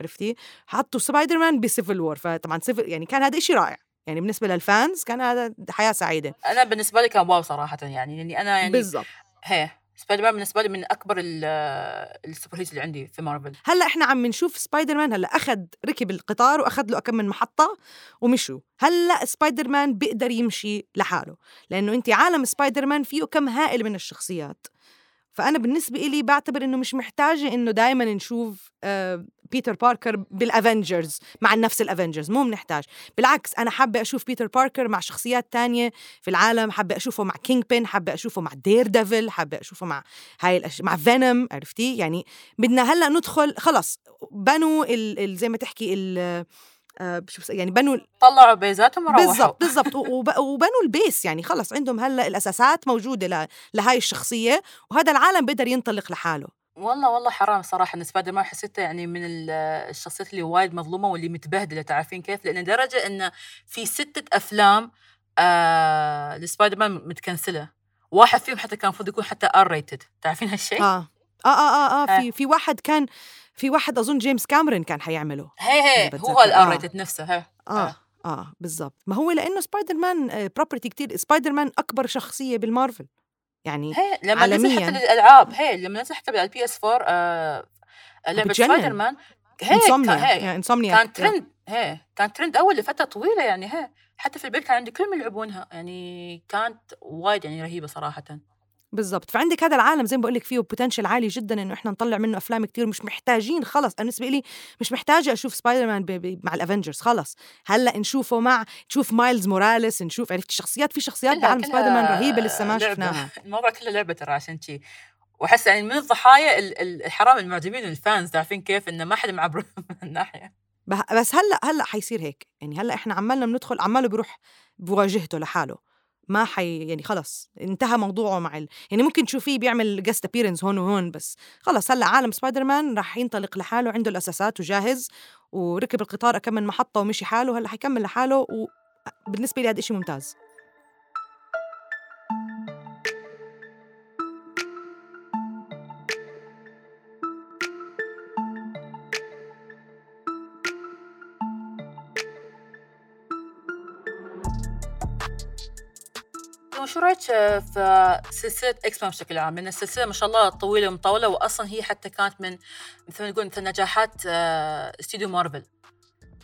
عرفتي؟ حطوا سبايدر مان ب Civil War فطبعا Civil يعني كان هذا شيء رائع. يعني بالنسبة لل fans كان هذا حياة سعيدة. أنا بالنسبة لي كان wow صراحة يعني لأني أنا يعني بالضبط. هي. سبايدر مان بالنسبة لي من أكبر ال superheroes اللي عندي في مارفل. هلأ إحنا عم نشوف سبايدر مان هلأ أخذ ركب القطار وأخذ له كم من محطة ومشوا. هلأ سبايدر مان بيقدر يمشي لحاله لأنه انت عالم سبايدر مان فيه كم هائل من الشخصيات. فأنا بالنسبة إلي بعتبر إنه مش محتاجة إنه دائما نشوف بيتر باركر بالافنجرز مع نفس الافنجرز مو بنحتاج بالعكس أنا حابة أشوف بيتر باركر مع شخصيات تانية في العالم حابة أشوفه مع كينج بين حابة أشوفه مع دير ديفل حابة أشوفه مع هاي الأش... مع فينوم عرفتي؟ يعني بدنا هلأ ندخل خلص بنوا ال... ال... زي ما تحكي ال... آه يعني بنوا طلعوا بيزاتهم وروحوا بالضبط بالضبط وبنوا ال base يعني خلص عندهم هلأ الأساسات موجودة. لهاي الشخصية وهذا العالم بيقدر ينطلق لحاله والله والله حرام صراحة ان سبايدر مان حسيته يعني من الشخصيات اللي وايد مظلومة واللي متبهدلة تعرفين كيف؟ لأن درجه إنه في ستة أفلام آه لسبايدر مان متكنسلة واحد فيهم حتى كان المفروض يكون حتى R-rated تعرفين هالشيء؟ آه آه آه آه, آه في في واحد كان في واحد أظن جيمس كاميرون كان حيعمله هي هي هو ال R-rated نفسه هي آه آه, آه بالضبط. ما هو لأنه سبايدر مان property كتير سبايدر مان أكبر شخصية بالمارفل يعني هي لما نزل حتى الالعاب هي لما نزل حتى على ال PS4 آه لعبة سبايدر مان هي Insomniac هي يعني Insomniac كان ترند هي كان ترند أول لفترة طويلة يعني هي. حتى في البيت كان عندي كل من يلعبونها يعني كانت وايد يعني رهيبة صراحة. بالضبط. فعندك هذا العالم زي ما بقول لك فيه potential عالي جدا إنه إحنا نطلع منه أفلام كتير مش محتاجين خلص. أنا بالنسبة لي مش محتاجة أشوف سبايدر مان بي بي مع ال Avengers خلص. هلأ نشوفه مع نشوف مايلز موراليس نشوف عرفت؟ شخصيات في شخصيات بعالم سبايدر مان رهيبة لسه ما شفناها. الموضوع كله لعبة ترى عشان شي. وأحس يعني من الضحايا الحرام المعجبين ال fans تعرفين كيف؟ إنه ما حدا معبر من الناحيه بس هلأ هلأ حيصير هيك. يعني هلأ إحنا عمالنا بندخل عماله بيروح بواجهته لحاله. ما حي يعني خلص انتهى موضوعه مع ال... يعني ممكن تشوفيه بيعمل guest appearance هون وهون بس. خلص هلأ عالم سبايدر مان راح ينطلق لحاله عنده الأساسات وجاهز وركب القطار كم من محطة ومشي حاله هلأ حيكمل لحاله وبالنسبه لي هذا شيء ممتاز. شو رايك في سلسلة إكس مان بشكل عام؟ لأن السلسلة ما شاء الله طويلة ومطولة واصلا هي حتى كانت من مثل ما نقول مثل نجاحات آه، استوديو مارفل.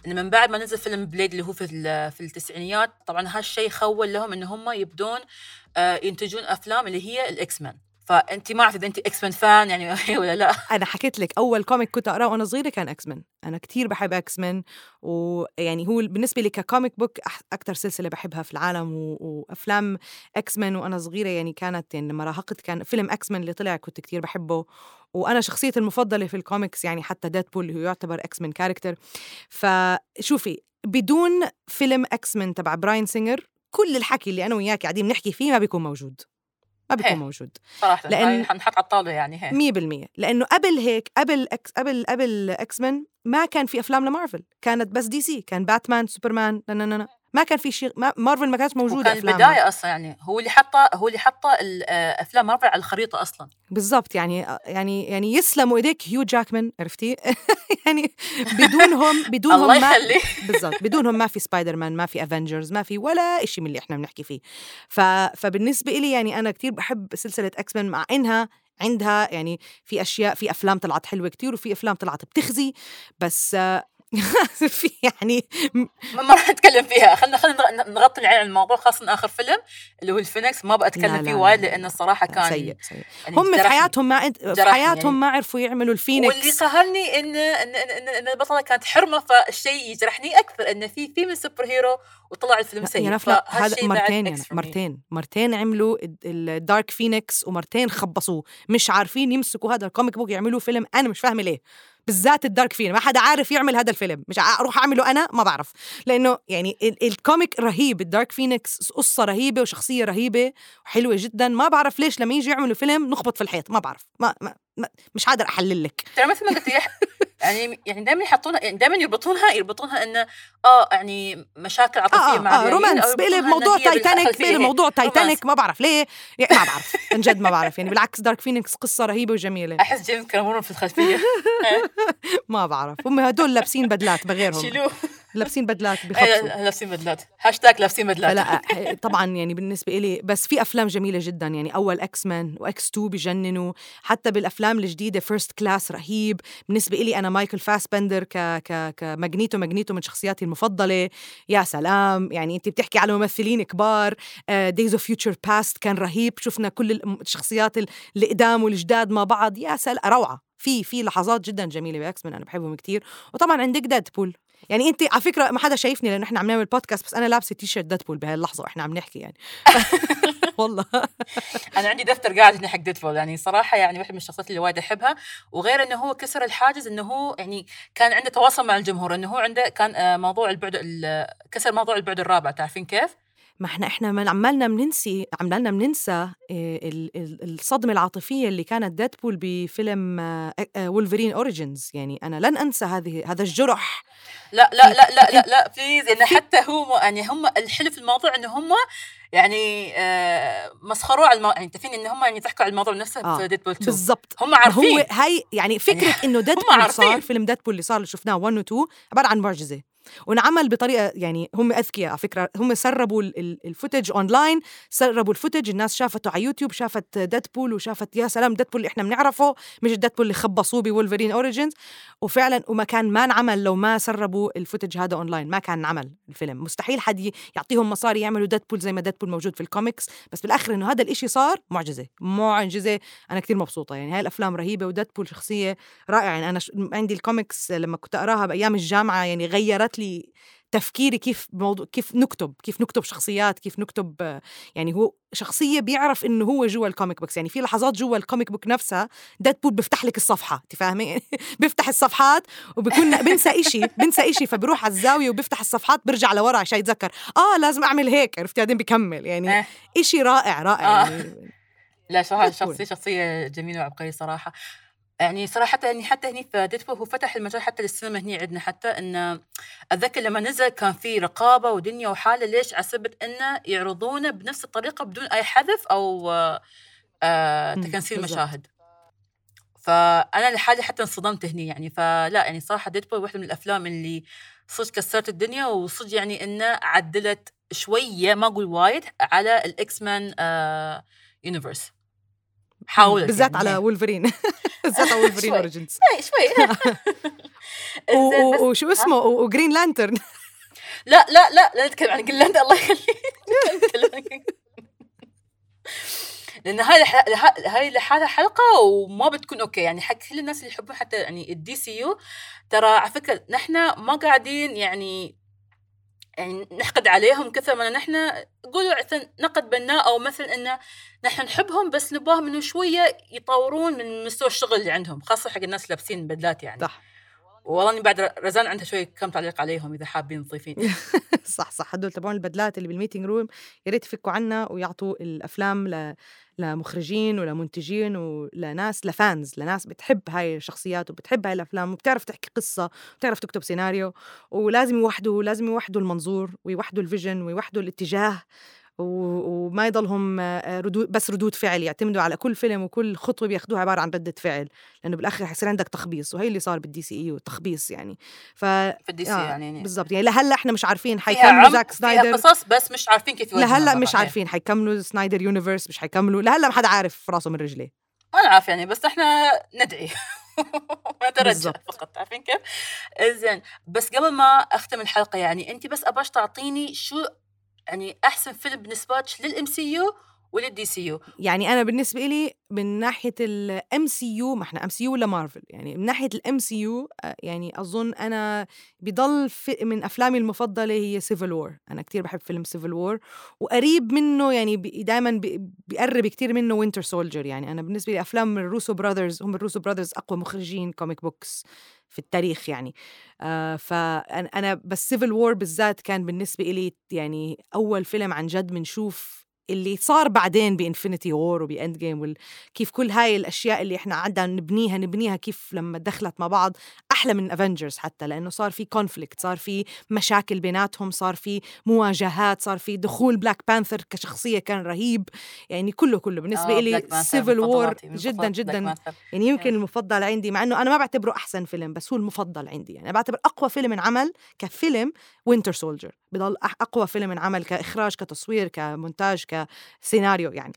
إن من بعد ما نزل فيلم بليد اللي هو في في التسعينيات طبعا هالشيء خول لهم إن هم يبدون آه، ينتجون أفلام اللي هي الاكس مان. فانت ما اعرف إذا انت إكس مان fan يعني ولا لا. أنا حكيت لك أول comic كنت أقرأه وأنا صغيرة كان إكس مان أنا كتير بحب إكس مان ويعني هو بالنسبة لي ك comic book أكثر سلسلة بحبها في العالم و... وأفلام إكس مان وأنا صغيرة يعني كانت يعني لما راهقت كان فيلم إكس مان اللي طلع كنت كتير بحبه. وأنا شخصيتي المفضلة في الكوميكس يعني حتى ديدبول اللي هو يعتبر إكس مان character فشوفي بدون فيلم إكس مان تبع براين سينجر كل الحكي اللي أنا وياك قاعدين بنحكي فيه ما بيكون موجود. ما بيكون هي. موجود. صراحة لأن حنحط على الطاولة يعني هي 100% لأنه قبل هيك قبل أكس قبل قبل إكس مان ما كان في أفلام لمارفل. كانت بس دي سي كان باتمان سوبرمان لا لا لا ما كان في شيء ما مارفل ما كانت موجودة كان البداية أصلا يعني هو اللي حطه هو اللي حطه أفلام مارفل على الخريطة أصلا. بالضبط يعني يعني يعني يسلموا إيديك هيو جاكمان عرفتي؟ يعني بدونهم بدونهم الله يخليه بالضبط بدونهم ما في سبايدر مان ما في افنجرز ما في ولا شيء من اللي إحنا بنحكي فيه. ف فبالنسبة لي يعني أنا كتير بحب سلسلة إكس مان مع إنها عندها يعني في أشياء في أفلام طلعت حلوة كتير وفي أفلام طلعت بتخزي بس في يعني ما راح نتكلم فيها. خلينا خلينا نغطي العين على الموضوع خاصة آخر فيلم اللي هو الفينكس ما أبغى أتكلم فيه وايد لأن الصراحة كان سيء سيء. يعني هم في حياتهم ما في حياتهم يعني. ما عرفوا يعملوا الفينكس واللي قهرني ان ان ان, إن البطلة كانت حرمة فالشيء يجرحني أكثر انه في في من superhero وطلع الفيلم سيء. يعني هذا مرتين يعني مرتين. مرتين عملوا الدارك فينيكس ومرتين خبصوه. مش عارفين يمسكوا هذا ال comic book يعملوا فيلم. أنا مش فاهمة ليه. بالذات الدارك فيلم. ما حدا عارف يعمل هذا الفيلم. مش أروح أعمله أنا؟ ما بعرف. لأنه يعني ال comic رهيب الدارك فينيكس قصة رهيبة وشخصية رهيبة وحلوة جدا. ما بعرف ليش لما يجي يعملوا فيلم نخبط في الحيط. ما بعرف. ما, ما, ما مش قادر أحلل لك. ترى مثل ما قلت يعني يعني دائما يحطونها يعني دائما يربطونها يربطونها انه آه يعني مشاكل عاطفية آه مع آه romance بقلب موضوع تايتانيك بقلب موضوع تايتانيك ما بعرف ليه يعني ما بعرف عن جد ما بعرف يعني بالعكس دارك فينيكس قصة رهيبة وجميلة. أحس جيمس كانوا في الخلفية. ما بعرف هم هدول لابسين بدلات بغيرهم. شيلوه. لابسين بدلات بخبصوا. لابسين بدلات. هاشتاج لابسين بدلات. لا طبعا يعني بالنسبة لي بس في أفلام جميلة جدا يعني أول إكس مان واكس 2 بجننوا. حتى بالأفلام الجديدة First Class رهيب. بالنسبة لي أنا مايكل فاسبندر ك ك كماجنيتو ماجنيتو من شخصياتي المفضلة. يا سلام يعني انت بتحكي على ممثلين كبار. Days of Future Past كان رهيب. شفنا كل الشخصيات القدام والجداد مع بعض. يا سلام روعة. في في لحظات جدا جميلة باكس مان أنا بحبهم كتير. وطبعا عندك ديدبول يعني انت على فكرة ما حدا شايفني لأنه إحنا عم نعمل بودكاست بس أنا لابسة تي شيرت ديدبول بهاي اللحظة وإحنا عم نحكي يعني. والله. أنا عندي دفتر قاعد هنا حق ديدبول يعني صراحة يعني واحد من الشخصيات اللي وايد أحبها. وغير إنه هو كسر الحاجز إنه هو يعني كان عنده تواصل مع الجمهور إنه هو عنده كان آه، موضوع البعد كسر موضوع البعد الرابع تعرفين كيف؟ ما إحنا إحنا عمالنا بننسي عمالنا بننسى آه، الصدمة العاطفية اللي كانت ديدبول بفيلم وولفرين Origins يعني أنا لن أنسى هذه هذا الجرح. لا لا لا لا لا لا please يعني حتى هو يعني هم الحلو في الموضوع انه هم يعني آه مسخروا على الموضوع يعني أنت فين؟ إن هم يعني ضحكوا على الموضوع نفسه آه. في ديدبول 2 بالضبط. هم عارفين هو هاي يعني فكرة يعني انه ديدبول صار فيلم ديدبول اللي صار اللي شفناه 1 و 2 عبارة عن معجزة. وانعمل بطريقة يعني هم أذكياء على فكرة هم سربوا ال footage online سربوا ال footage الناس شافته على يوتيوب شافت ديدبول وشافت يا سلام ديدبول اللي إحنا بنعرفه مش ديدبول اللي خبصوه بولفرين Origins. وفعلا وما كان ما انعمل لو ما سربوا ال footage هذا أونلاين ما كان انعمل الفيلم. مستحيل حد يعطيهم مصاري يعملوا ديدبول زي ما ديدبول موجود في الكوميكس. بس بالآخر إنه هذا الإشي صار معجزة معجزة. أنا كثير مبسوطة. يعني هاي الأفلام رهيبة وديدبول شخصية رائعة. يعني أنا عندي الكوميكس لما كنت أقراها بأيام الجامعة يعني غيرت لي تفكيري كيف موضوع كيف نكتب كيف نكتب شخصيات كيف نكتب يعني هو شخصية بيعرف إنه هو جوا ال comic books يعني في لحظات جوا ال comic book نفسها ديدبول بيفتح لك الصفحة انت فاهمة؟ بيفتح الصفحات وبكون بنسى إشي بنسى إشي فبروح على الزاوية وبيفتح الصفحات برجع لورا عشان يتذكر. آه لازم أعمل هيك عرفتي؟ بعدين بكمل يعني إشي رائع رائع. آه. يعني لا شخصية شخصية جميلة وعبقرية صراحة. يعني صراحة يعني حتى هني في Deadpool هو فتح المجال حتى للسينما هني عندنا حتى انه أتذكر لما نزل كان في رقابة ودنيا وحالة ليش على إنه يعرضونه بنفس الطريقة بدون أي حذف أو آه ت cancel مشاهد. فأنا لحالي حتى انصدمت هني يعني فلا يعني صراحة Deadpool واحدة من الأفلام اللي صدق كسرت الدنيا وصدق يعني إنه عدلت شوية ما أقول وايد على ال X-Men آه universe حاولت بالذات يعني. على وولفرين بالذات على Wolverine. Origins شوي شوي. وشو اسمه؟ و Green Lantern لا لا لا لا نتكلم عن Green Lantern الله يخليك. لأن هاي هاي لحالها حلقة وما بتكون أوكي. يعني حق كل الناس اللي يحبون حتى يعني ال DCU ترى على فكرة نحن ما قاعدين يعني يعني نحقد عليهم كثر ما نحن قولوا نقد بناء أو مثلا انه نحن نحبهم بس نباهم إنه شوية يطورون من مستوى الشغل اللي عندهم خاصة حق الناس لابسين بدلات يعني. صح. والله إني بعد رزان عندها شوية كم تعليق عليهم إذا حابين تضيفين صح صح. هدول تبعون البدلات اللي بال meeting room يا ريت يفكوا عنا ويعطوا الأفلام ل... لمخرجين ولمنتجين ولناس ل fans لناس بتحب هاي الشخصيات وبتحب هاي الأفلام وبتعرف تحكي قصة وبتعرف تكتب سيناريو ولازم يوحدوا لازم يوحدوا المنظور ويوحدوا ال vision ويوحدوا الاتجاه وما يضلهم آه، ردود بس ردود فعل يعتمدوا على كل فيلم وكل خطوة بياخدوها عبارة عن ردة فعل لأنه بالآخر حيصير عندك تخبيص وهي اللي صار بال DCE تخبيص يعني. ف في ال DC آه، يعني. بالضبط. يعني لهلأ إحنا مش عارفين حيكملوا Zack فيها سنايدر. قصص بس مش عارفين كيف لهلأ. مش عارفين حيكملوا Snyder universe مش حيكملوا لهلأ ما حدا عارف راسه من رجليه. ما نعرف يعني بس إحنا ندعي. ونترجى. فقط عارفين كيف؟ زين بس قبل ما أختم الحلقة يعني أنت بس أباش تعطيني شو يعني أحسن فيلم بالنسبة لل MCU ولل DCU يعني أنا بالنسبة لي من ناحية ال MCU ما إحنا MCU ولا مارفل يعني من ناحية ال MCU يعني أظن أنا بضل من أفلامي المفضلة هي Civil War أنا كتير بحب فيلم Civil War وقريب منه يعني دائما بيقرب كتير منه Winter Soldier يعني أنا بالنسبة لي أفلام ال Russo Brothers هم ال Russo Brothers أقوى مخرجين comic books في التاريخ يعني. آه فانا أنا بس Civil War بالذات كان بالنسبة لي يعني أول فيلم عن جد بنشوف اللي صار بعدين ب Infinity War وب Endgame كيف كل هاي الأشياء اللي إحنا قعدنا نبنيها نبنيها كيف لما دخلت مع بعض أحلى من Avengers حتى لأنه صار في conflict صار في مشاكل بيناتهم صار في مواجهات صار في دخول Black Panther كشخصية كان رهيب. يعني كله كله. بالنسبة لي Civil War جدا جدا. يعني يمكن Yeah. المفضل عندي مع إنه أنا ما بعتبره أحسن فيلم بس هو المفضل عندي. يعني أنا بعتبر أقوى فيلم انعمل كفيلم Winter Soldier بضل أقوى فيلم انعمل كإخراج كتصوير كمونتاج كسيناريو يعني.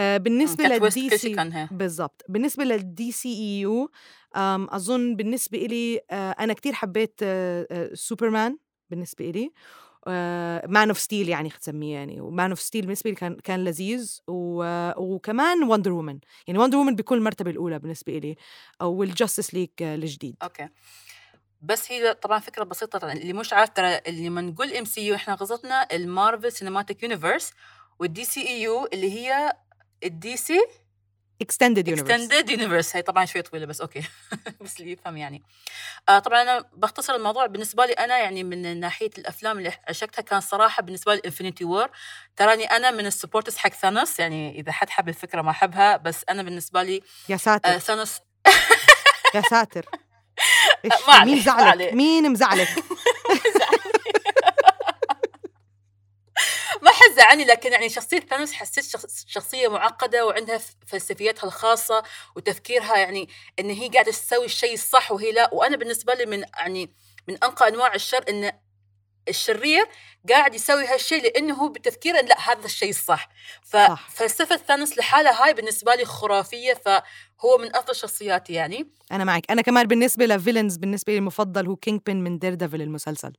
آه بالنسبة لل DC. بالضبط. بالنسبة لل DCEU أظن بالنسبة لي آه أنا كتير حبيت آه آه سوبرمان بالنسبة لي Man of Steel يعني تسميه يعني. و Man of Steel بالنسبة لي كان كان لذيذ. و, وكمان Wonder Woman يعني Wonder Woman بيكون المرتبه الأولى بالنسبة لي أو ال Justice League الجديد. أوكي. بس هي طبعا فكرة بسيطة اللي مش عارف ترى اللي لما نقول MCU إحنا قصدنا ال Marvel Cinematic Universe وال DCEU اللي هي ال DC؟ اكستندد يونيفرس اكستندد يونيفرس هي طبعا شوي طويلة بس أوكي. بس اللي يفهم يعني. آه طبعا أنا بختصر الموضوع. بالنسبة لي أنا يعني من ناحية الأفلام اللي عشقتها كان صراحة بالنسبة لي Infinity War تراني أنا من ال supporters حق Thanos يعني إذا حد حب الفكرة ما حبها بس أنا بالنسبة لي يا آه ساتر Thanos يا ساتر. مين زعلك. مين مزعلك؟ ما زعلني لكن يعني شخصية Thanos حسيت شخص شخصية معقدة وعندها ف- فلسفياتها الخاصة وتفكيرها يعني إن هي قاعدة تسوي الشيء الصح وهي لا. وأنا بالنسبة لي من يعني من أنقى أنواع الشر إن الشرير قاعد يسوي هالشيء لأنه هو بتفكيره لا هذا الشيء الصح. صح. ففلسفة Thanos لحالها هاي بالنسبة لي خرافية فهو من أفضل شخصياتي يعني. أنا معك. أنا كمان بالنسبة ل villains بالنسبة لي المفضل هو Kingpin من Daredevil المسلسل.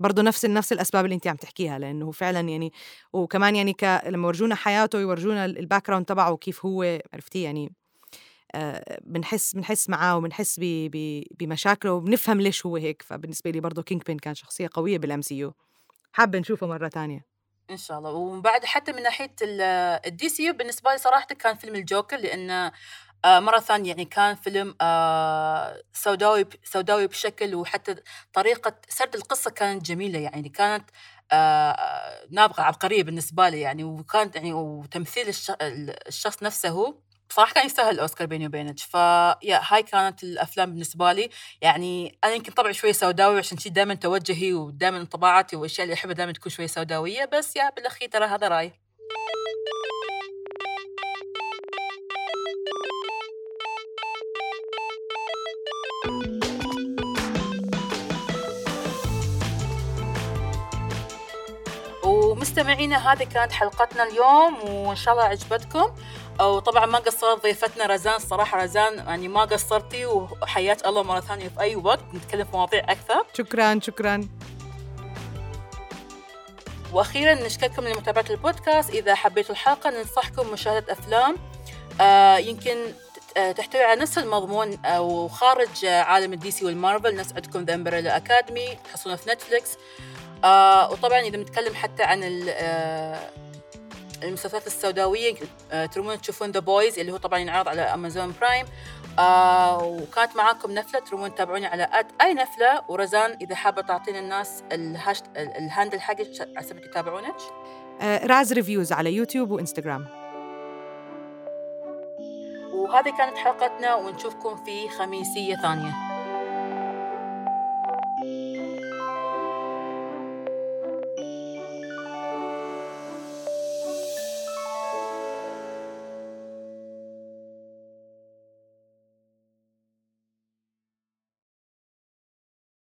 برضه نفس نفس الأسباب اللي انت عم تحكيها لأنه فعلا يعني وكمان يعني ك... لما ورجونا حياته يورجونا ال background تبعه وكيف هو عرفتي؟ يعني آه، بنحس بنحس معاه وبنحس. بمشاكله وبنفهم ليش هو هيك. فبالنسبة لي برضه Kingpin كان شخصية قوية بال MCU حابة نشوفه مرة تانية. إن شاء الله. ومن بعد حتى من ناحية ال DCU بالنسبة لي صراحة كان فيلم الجوكر لأن آه، مرة ثانية يعني كان فيلم آه، سوداوي سوداوي بشكل وحتى طريقة سرد القصة كانت جميلة يعني كانت آه، نابغة عبقرية بالنسبة لي يعني وكانت يعني وتمثيل الش- الشخص نفسه هو بصراحه كان يستاهل الأوسكار بيني وبينك. فيا هاي كانت الأفلام بالنسبة لي. يعني أنا يمكن طبعي شوي سوداوي عشان شي دائما توجهي ودائما انطباعاتي والأشياء اللي أحبها دائما تكون شوي سوداوية بس يا بالأخير ترى هذا رأيي. مستمعينا هذه كانت حلقتنا اليوم وإن شاء الله عجبتكم. وطبعا ما قصرت ضيفتنا رزان الصراحة رزان يعني ما قصرتي وحياك الله مرة ثانية في أي وقت. نتكلم في مواضيع أكثر. شكرا شكرا. وأخيرا نشكركم لمتابعة البودكاست. إذا حبيتوا الحلقة ننصحكم مشاهدة أفلام. آه يمكن آه، تحتوي على نفس المضمون أو خارج عالم ال DC وال Marvel. نفس عندكم The Umbrella Academy. تحصلونه في Netflix آه وطبعا إذا بنتكلم حتى عن آه المسلسلات السوداوية آه ترومون تشوفون The Boys اللي هو طبعا ينعرض على Amazon Prime آه وكانت معاكم نفلة ترومون تتابعوني على at اي نفلة. ورزان إذا حابة تعطينا الناس الهاش ال handle حقك عشان يتابعونك آه Raz Reviews على يوتيوب وإنستغرام. وهذه كانت حلقتنا ونشوفكم في خميسية ثانية.